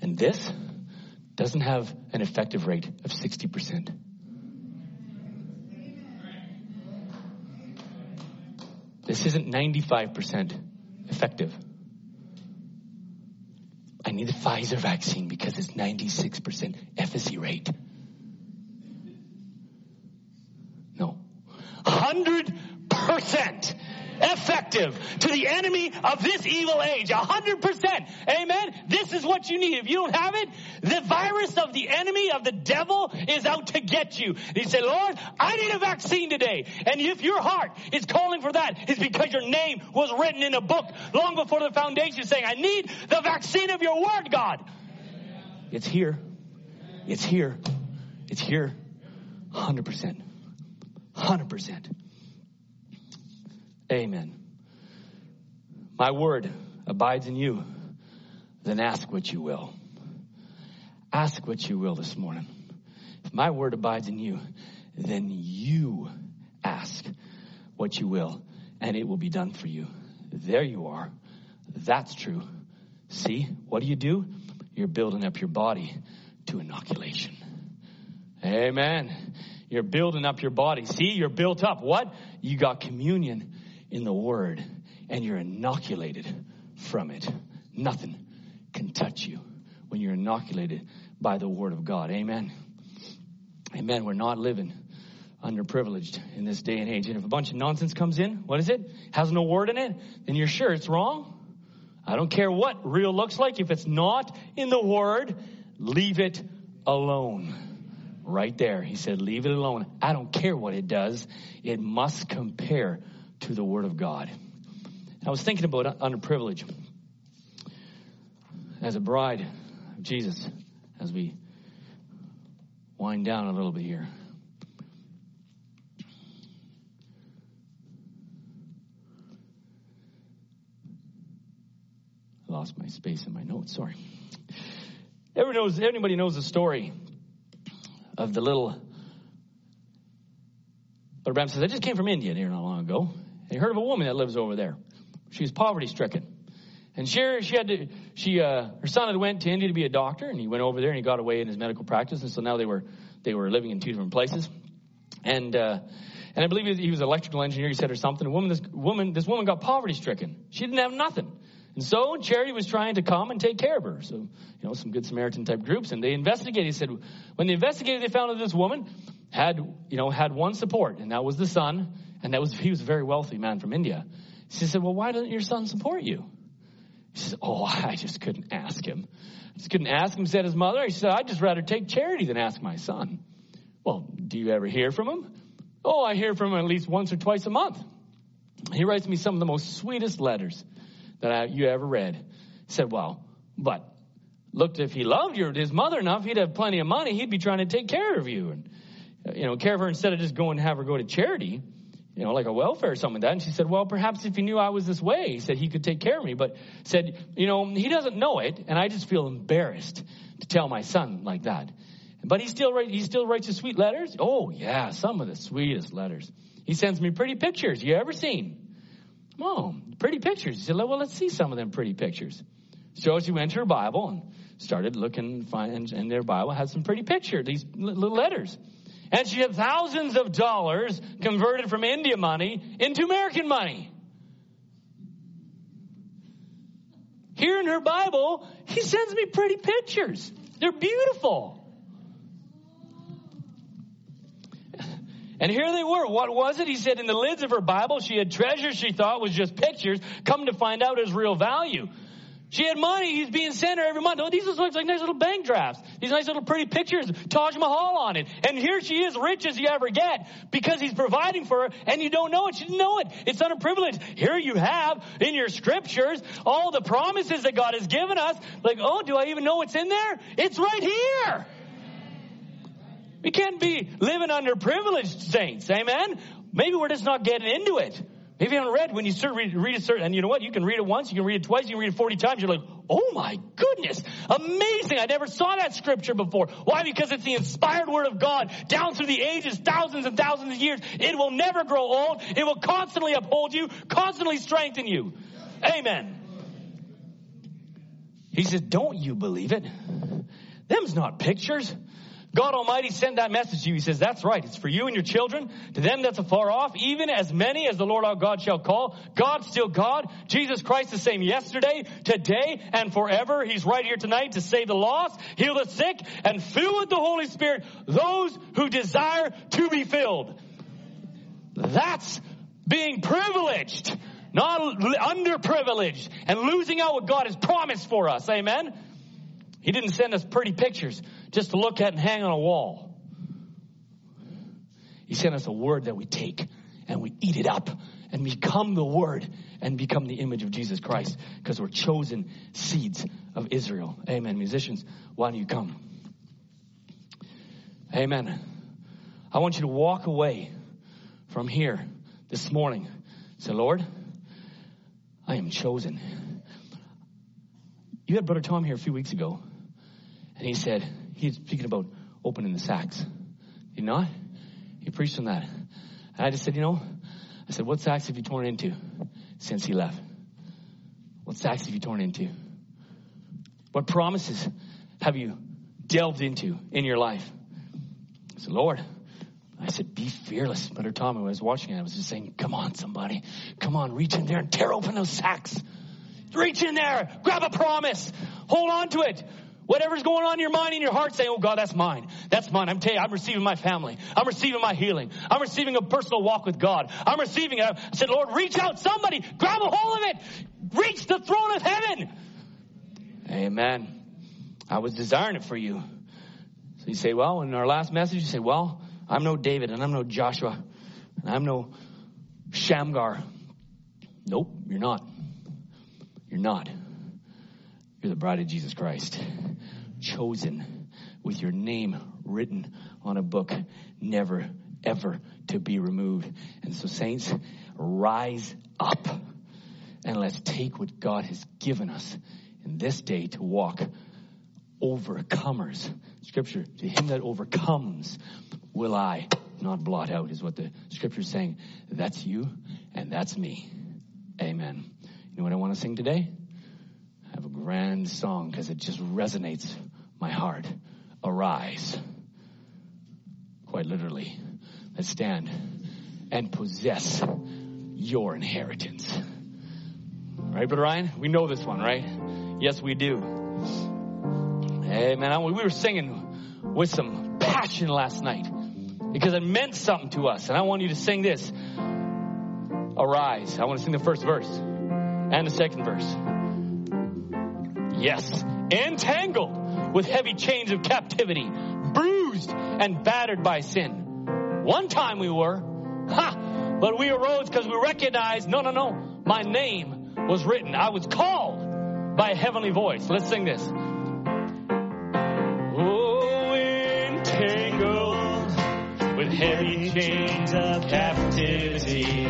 And this doesn't have an effective rate of 60%. This isn't 95% effective. I need the Pfizer vaccine because it's 96% efficacy rate. No. 100% effective to the enemy of this evil age. 100%. Amen. This is what you need. If you don't have it, the virus of the enemy of the devil is out to get you. And you say, Lord, I need a vaccine today. And if your heart is calling for that, it's because your name was written in a book long before the foundation saying, I need the vaccine of your word, God. It's here. It's here. It's here. 100%. 100%. Amen. My word abides in you. Then ask what you will. Ask what you will this morning. If my word abides in you, then you ask what you will, and it will be done for you. There you are. That's true. See, what do you do? You're building up your body to inoculation. Amen. You're building up your body. See, you're built up. What? You got communion in the Word, and you're inoculated from it. Nothing can touch you when you're inoculated by the Word of God. Amen. Amen. We're not living underprivileged in this day and age. And if a bunch of nonsense comes in, what is it? Has no word in it, then you're sure it's wrong. I don't care what real looks like. If it's not in the Word, leave it alone. Right there. He said, leave it alone. I don't care what it does. It must compare to the Word of God. I was thinking about underprivileged as a bride of Jesus as we wind down a little bit here. I lost my space in my notes, sorry. Everybody knows, anybody knows the story of the little. Brother Branham says, I just came from India here not long ago. He heard of a woman that lives over there. She's poverty stricken. And she, she had to, she, uh, her son had went to India to be a doctor and he went over there and he got away in his medical practice. And so now they were, they were living in two different places. And, uh, and I believe he was an electrical engineer, he said, or something. A woman, this woman, this woman got poverty stricken. She didn't have nothing. And so charity was trying to come and take care of her. So, you know, some good Samaritan type groups. And they investigated. He said, when they investigated, they found that this woman had, you know, had one support, and that was the son. And that was, he was a very wealthy man from India. She said, well, why doesn't your son support you? He said, oh, <laughs> I just couldn't ask him. I just couldn't ask him, said his mother. He said, I'd just rather take charity than ask my son. Well, do you ever hear from him? Oh, I hear from him at least once or twice a month. He writes me some of the most sweetest letters that I, you ever read. He said, well, but looked if he loved your, his mother enough, he'd have plenty of money. He'd be trying to take care of you and, you know, care of her instead of just going and have her go to charity, you know, like a welfare or something like that. And she said, well, perhaps if he knew I was this way, he said he could take care of me, but said, you know, he doesn't know it. And I just feel embarrassed to tell my son like that. But he still writes, he still writes the sweet letters. Oh yeah, some of the sweetest letters. He sends me pretty pictures. You ever seen? Oh, pretty pictures. He said, well, let's see some of them pretty pictures. So she went to her Bible and started looking, find, and their Bible had some pretty pictures, these little letters. And she had thousands of dollars converted from India money into American money. Here in her Bible, he sends me pretty pictures. They're beautiful. And here they were. What was it? He said in the lids of her Bible, she had treasures she thought was just pictures, come to find out is real value. She had money. He's being sent her every month. Oh, these just look like nice little bank drafts. These nice little pretty pictures, Taj Mahal on it. And here she is, rich as you ever get, because he's providing for her, and you don't know it. She didn't know it. It's underprivileged. Here you have in your scriptures all the promises that God has given us. Like, oh, do I even know what's in there? It's right here. We can't be living under privileged saints. Amen. Maybe we're just not getting into it. If you haven't read, when you start read, read it, and you know what? You can read it once, you can read it twice, you can read it 40 times. You're like, oh my goodness, amazing. I never saw that scripture before. Why? Because it's the inspired word of God down through the ages, thousands and thousands of years. It will never grow old. It will constantly uphold you, constantly strengthen you. Amen. He says, don't you believe it? Them's not pictures. God Almighty sent that message to you. He says, that's right. It's for you and your children, to them that's afar off, even as many as the Lord our God shall call. God's still God. Jesus Christ the same yesterday, today, and forever. He's right here tonight to save the lost, heal the sick, and fill with the Holy Spirit those who desire to be filled. That's being privileged, not underprivileged, and losing out what God has promised for us. Amen? He didn't send us pretty pictures just to look at and hang on a wall. He sent us a word that we take and we eat it up and become the word and become the image of Jesus Christ because we're chosen seeds of Israel. Amen. Musicians, why don't you come? Amen. I want you to walk away from here this morning. Say, Lord, I am chosen. You had Brother Tom here a few weeks ago, and he said, he's speaking about opening the sacks. Did he not? He preached on that. And I just said, you know, I said, what sacks have you torn into since he left? What sacks have you torn into? What promises have you delved into in your life? I said, Lord, I said, be fearless. Brother Tom, I was watching I was just saying, come on, somebody. Come on, reach in there and tear open those sacks. Reach in there, grab a promise, hold on to it. Whatever's going on in your mind and your heart, say, Oh God, that's mine. That's mine. I'm telling you, I'm receiving my family. I'm receiving my healing. I'm receiving a personal walk with God. I'm receiving it. I said, Lord, reach out somebody, grab a hold of it, reach the throne of heaven. Amen. I was desiring it for you. So you say, Well, in our last message, you say, Well, I'm no David and I'm no Joshua and I'm no Shamgar. Nope, you're not. You're not. You're the bride of Jesus Christ, chosen with your name written on a book, never, ever to be removed. And so, saints, rise up and let's take what God has given us in this day to walk overcomers. Scripture, to him that overcomes will I not blot out, is what the scripture is saying. That's you and that's me. Amen. You know what I want to sing today? I have a grand song because it just resonates my heart. Arise. Quite literally. Let's stand and possess your inheritance. Right, Brother Ryan? We know this one, right? Yes, we do. Hey, man, we were singing with some passion last night because it meant something to us. And I want you to sing this. Arise. I want to sing the first verse and the second verse. Yes, entangled with heavy chains of captivity, bruised and battered by sin. One time we were, ha, but we arose because we recognized, no, no, no, my name was written. I was called by a heavenly voice. Let's sing this. Oh, entangled with heavy chains of captivity,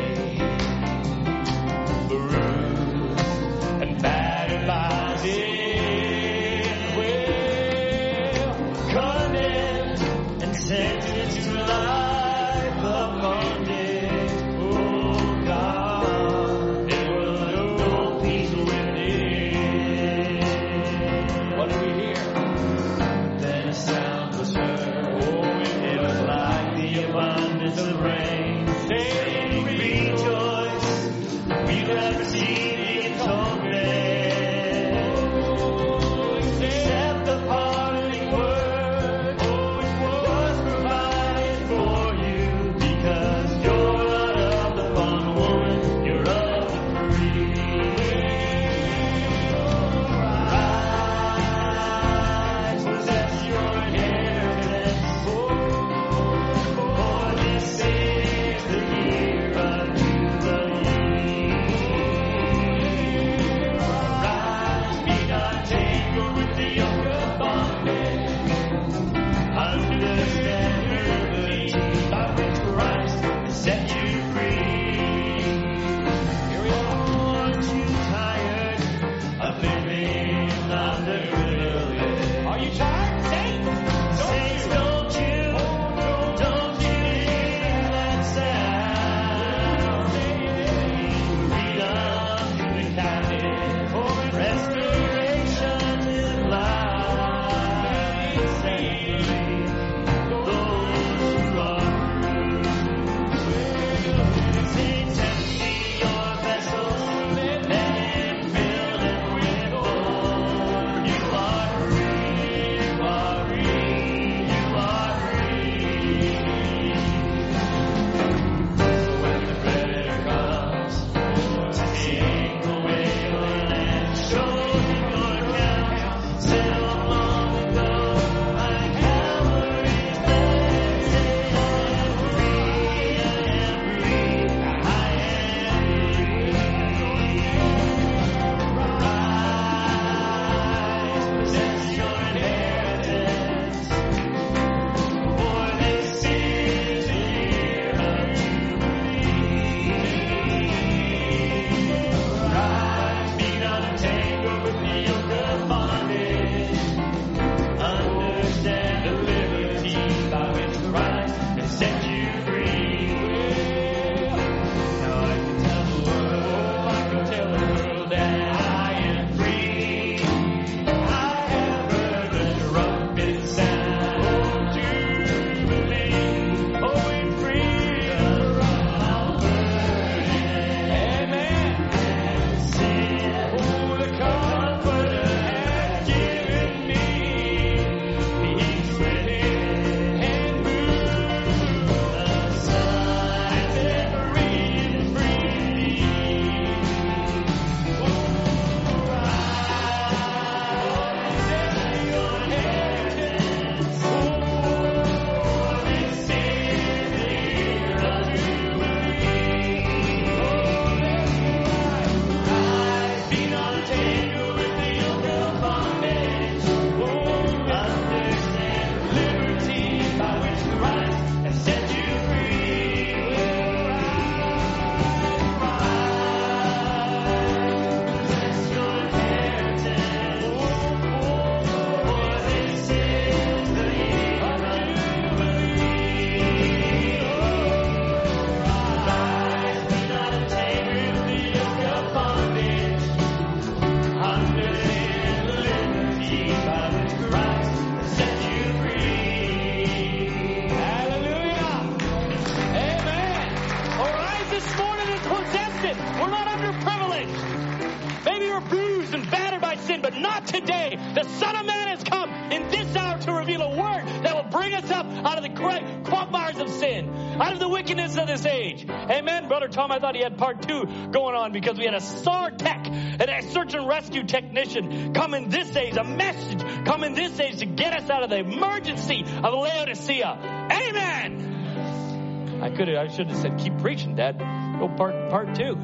had part two going on because we had a SAR tech, and a search and rescue technician come in this age, a message come in this age to get us out of the emergency of Laodicea. Amen. I could have, I should have said, keep preaching, Dad. Go part, part two.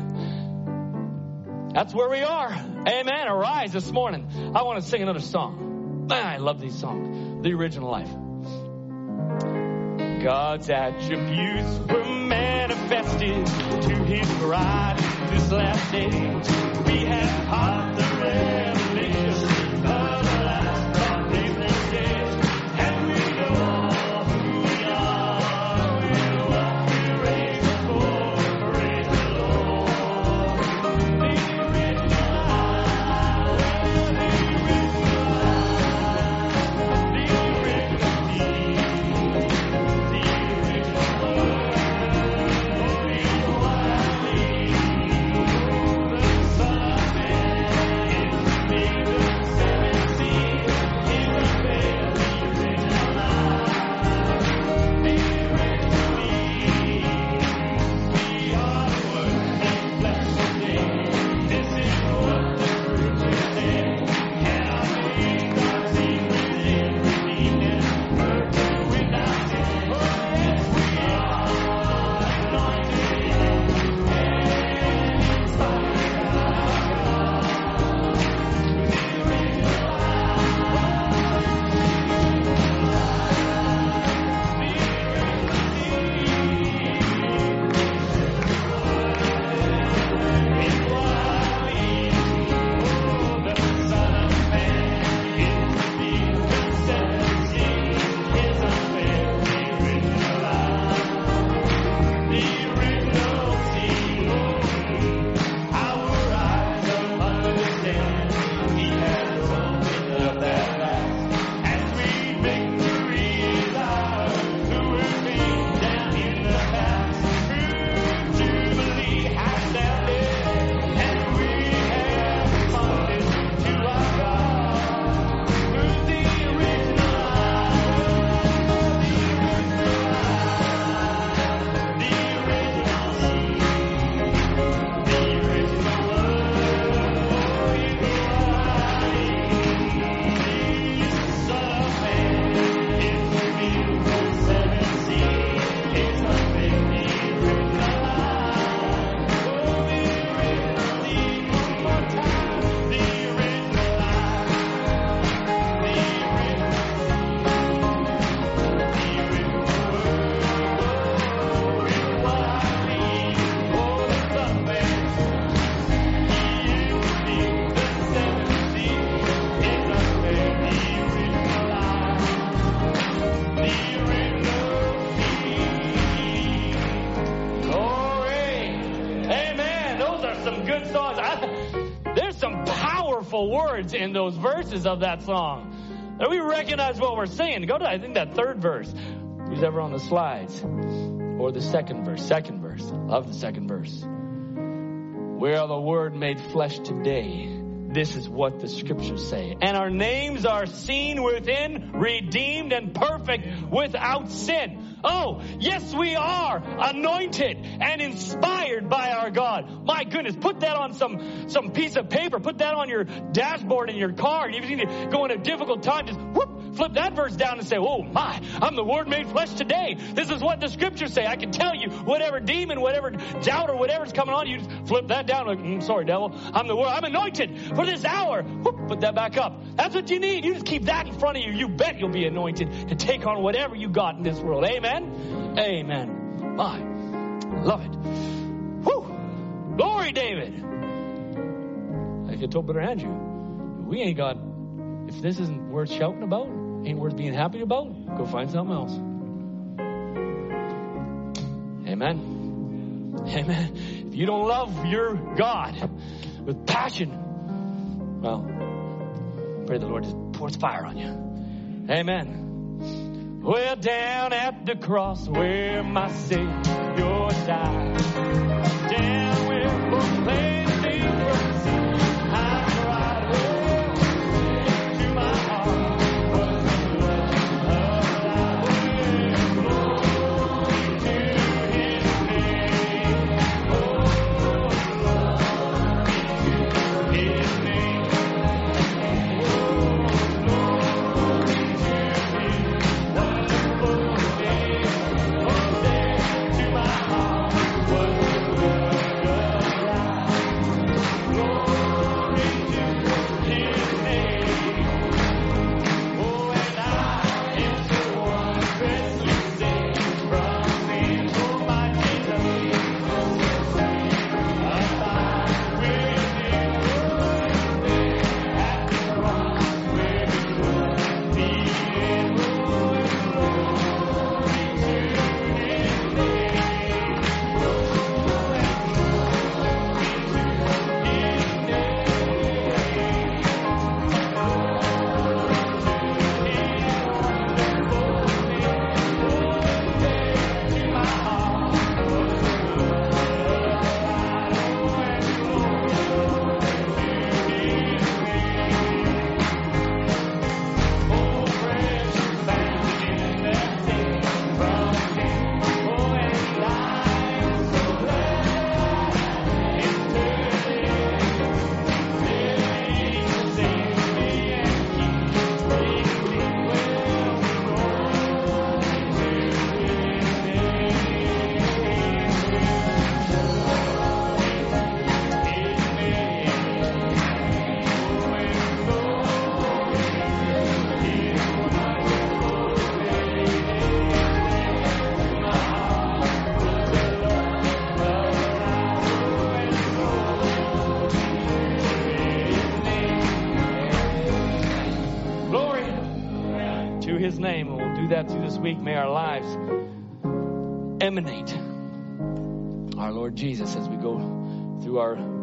That's where we are. Amen. Arise this morning. I want to sing another song. Man, I love these songs. The original life. God's attributes manifested to his bride this last age. Words in those verses of that song. And we recognize what we're singing. Go to, I think, that third verse. Who's ever on the slides? Or the second verse. Second verse. Love the second verse. We are the Word made flesh today. This is what the scriptures say. And our names are seen within, redeemed and perfect without sin. Oh, yes, we are anointed and inspired Goodness, put that on some, some piece of paper. Put that on your dashboard in your car. And if you need to go in a difficult time, just whoop, flip that verse down and say, Oh my, I'm the Word made flesh today. This is what the scriptures say. I can tell you whatever demon, whatever doubt or whatever's coming on you, just flip that down. Like, mm, sorry, devil. I'm the Word. I'm anointed for this hour. Whoop, put that back up. That's what you need. You just keep that in front of you. You bet you'll be anointed to take on whatever you got in this world. Amen. Amen. My, love it. Glory, David. I told Brother Andrew, we ain't got, if this isn't worth shouting about, ain't worth being happy about, go find something else. Amen. Amen. If you don't love your God with passion, well, pray the Lord just pours fire on you. Amen. Well, down at the cross where my Savior died, down where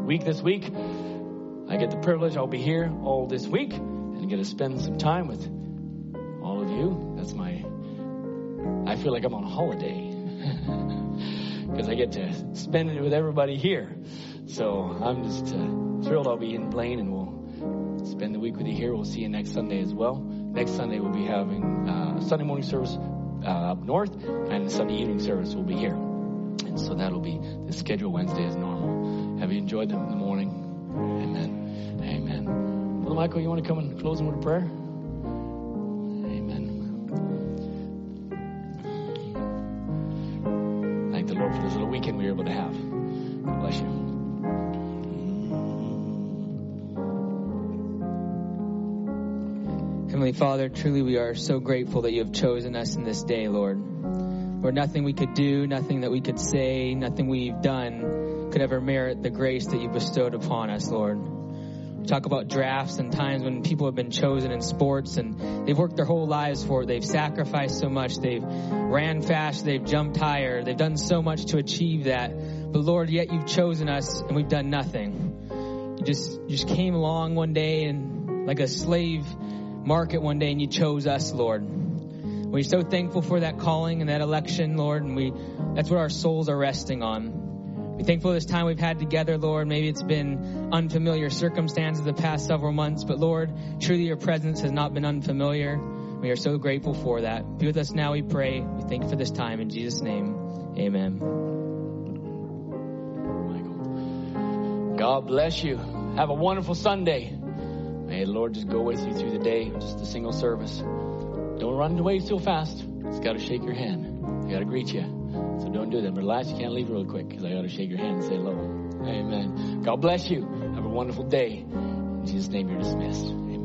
week this week. I get the privilege, I'll be here all this week and get to spend some time with all of you. That's my, I feel like I'm on holiday <laughs> because I get to spend it with everybody here. So I'm just uh, thrilled I'll be in Blaine and we'll spend the week with you here. We'll see you next Sunday as well. Next Sunday we'll be having uh, Sunday morning service uh, up north and Sunday evening service will be here. And so that'll be the schedule Wednesday as normal. Have you enjoyed them in the morning? Amen. Amen. Brother Michael, you want to come and close them with a prayer? Amen. Thank the Lord for this little weekend we were able to have. God bless you. Heavenly Father, truly we are so grateful that you have chosen us in this day, Lord. Lord, nothing we could do, nothing that we could say, nothing we've done could ever merit the grace that you bestowed upon us, Lord. We talk about drafts and times when people have been chosen in sports and they've worked their whole lives for it. They've sacrificed so much. They've ran fast. They've jumped higher. They've done so much to achieve that. But Lord, yet you've chosen us and we've done nothing. You just, you just came along one day and like a slave market one day and you chose us, Lord. We're so thankful for that calling and that election, Lord, and we that's what our souls are resting on. We're thankful this time we've had together, Lord. Maybe it's been unfamiliar circumstances the past several months, but Lord, truly your presence has not been unfamiliar. We are so grateful for that. Be with us now, we pray. We thank you for this time. In Jesus' name, amen. God bless you. Have a wonderful Sunday. May the Lord just go with you through the day, just a single service. Don't run away so fast. It's got to shake your hand. I got to greet you. So don't do that. But Elias, you can't leave real quick because I got to shake your hand and say hello. Amen. God bless you. Have a wonderful day. In Jesus' name, you're dismissed. Amen.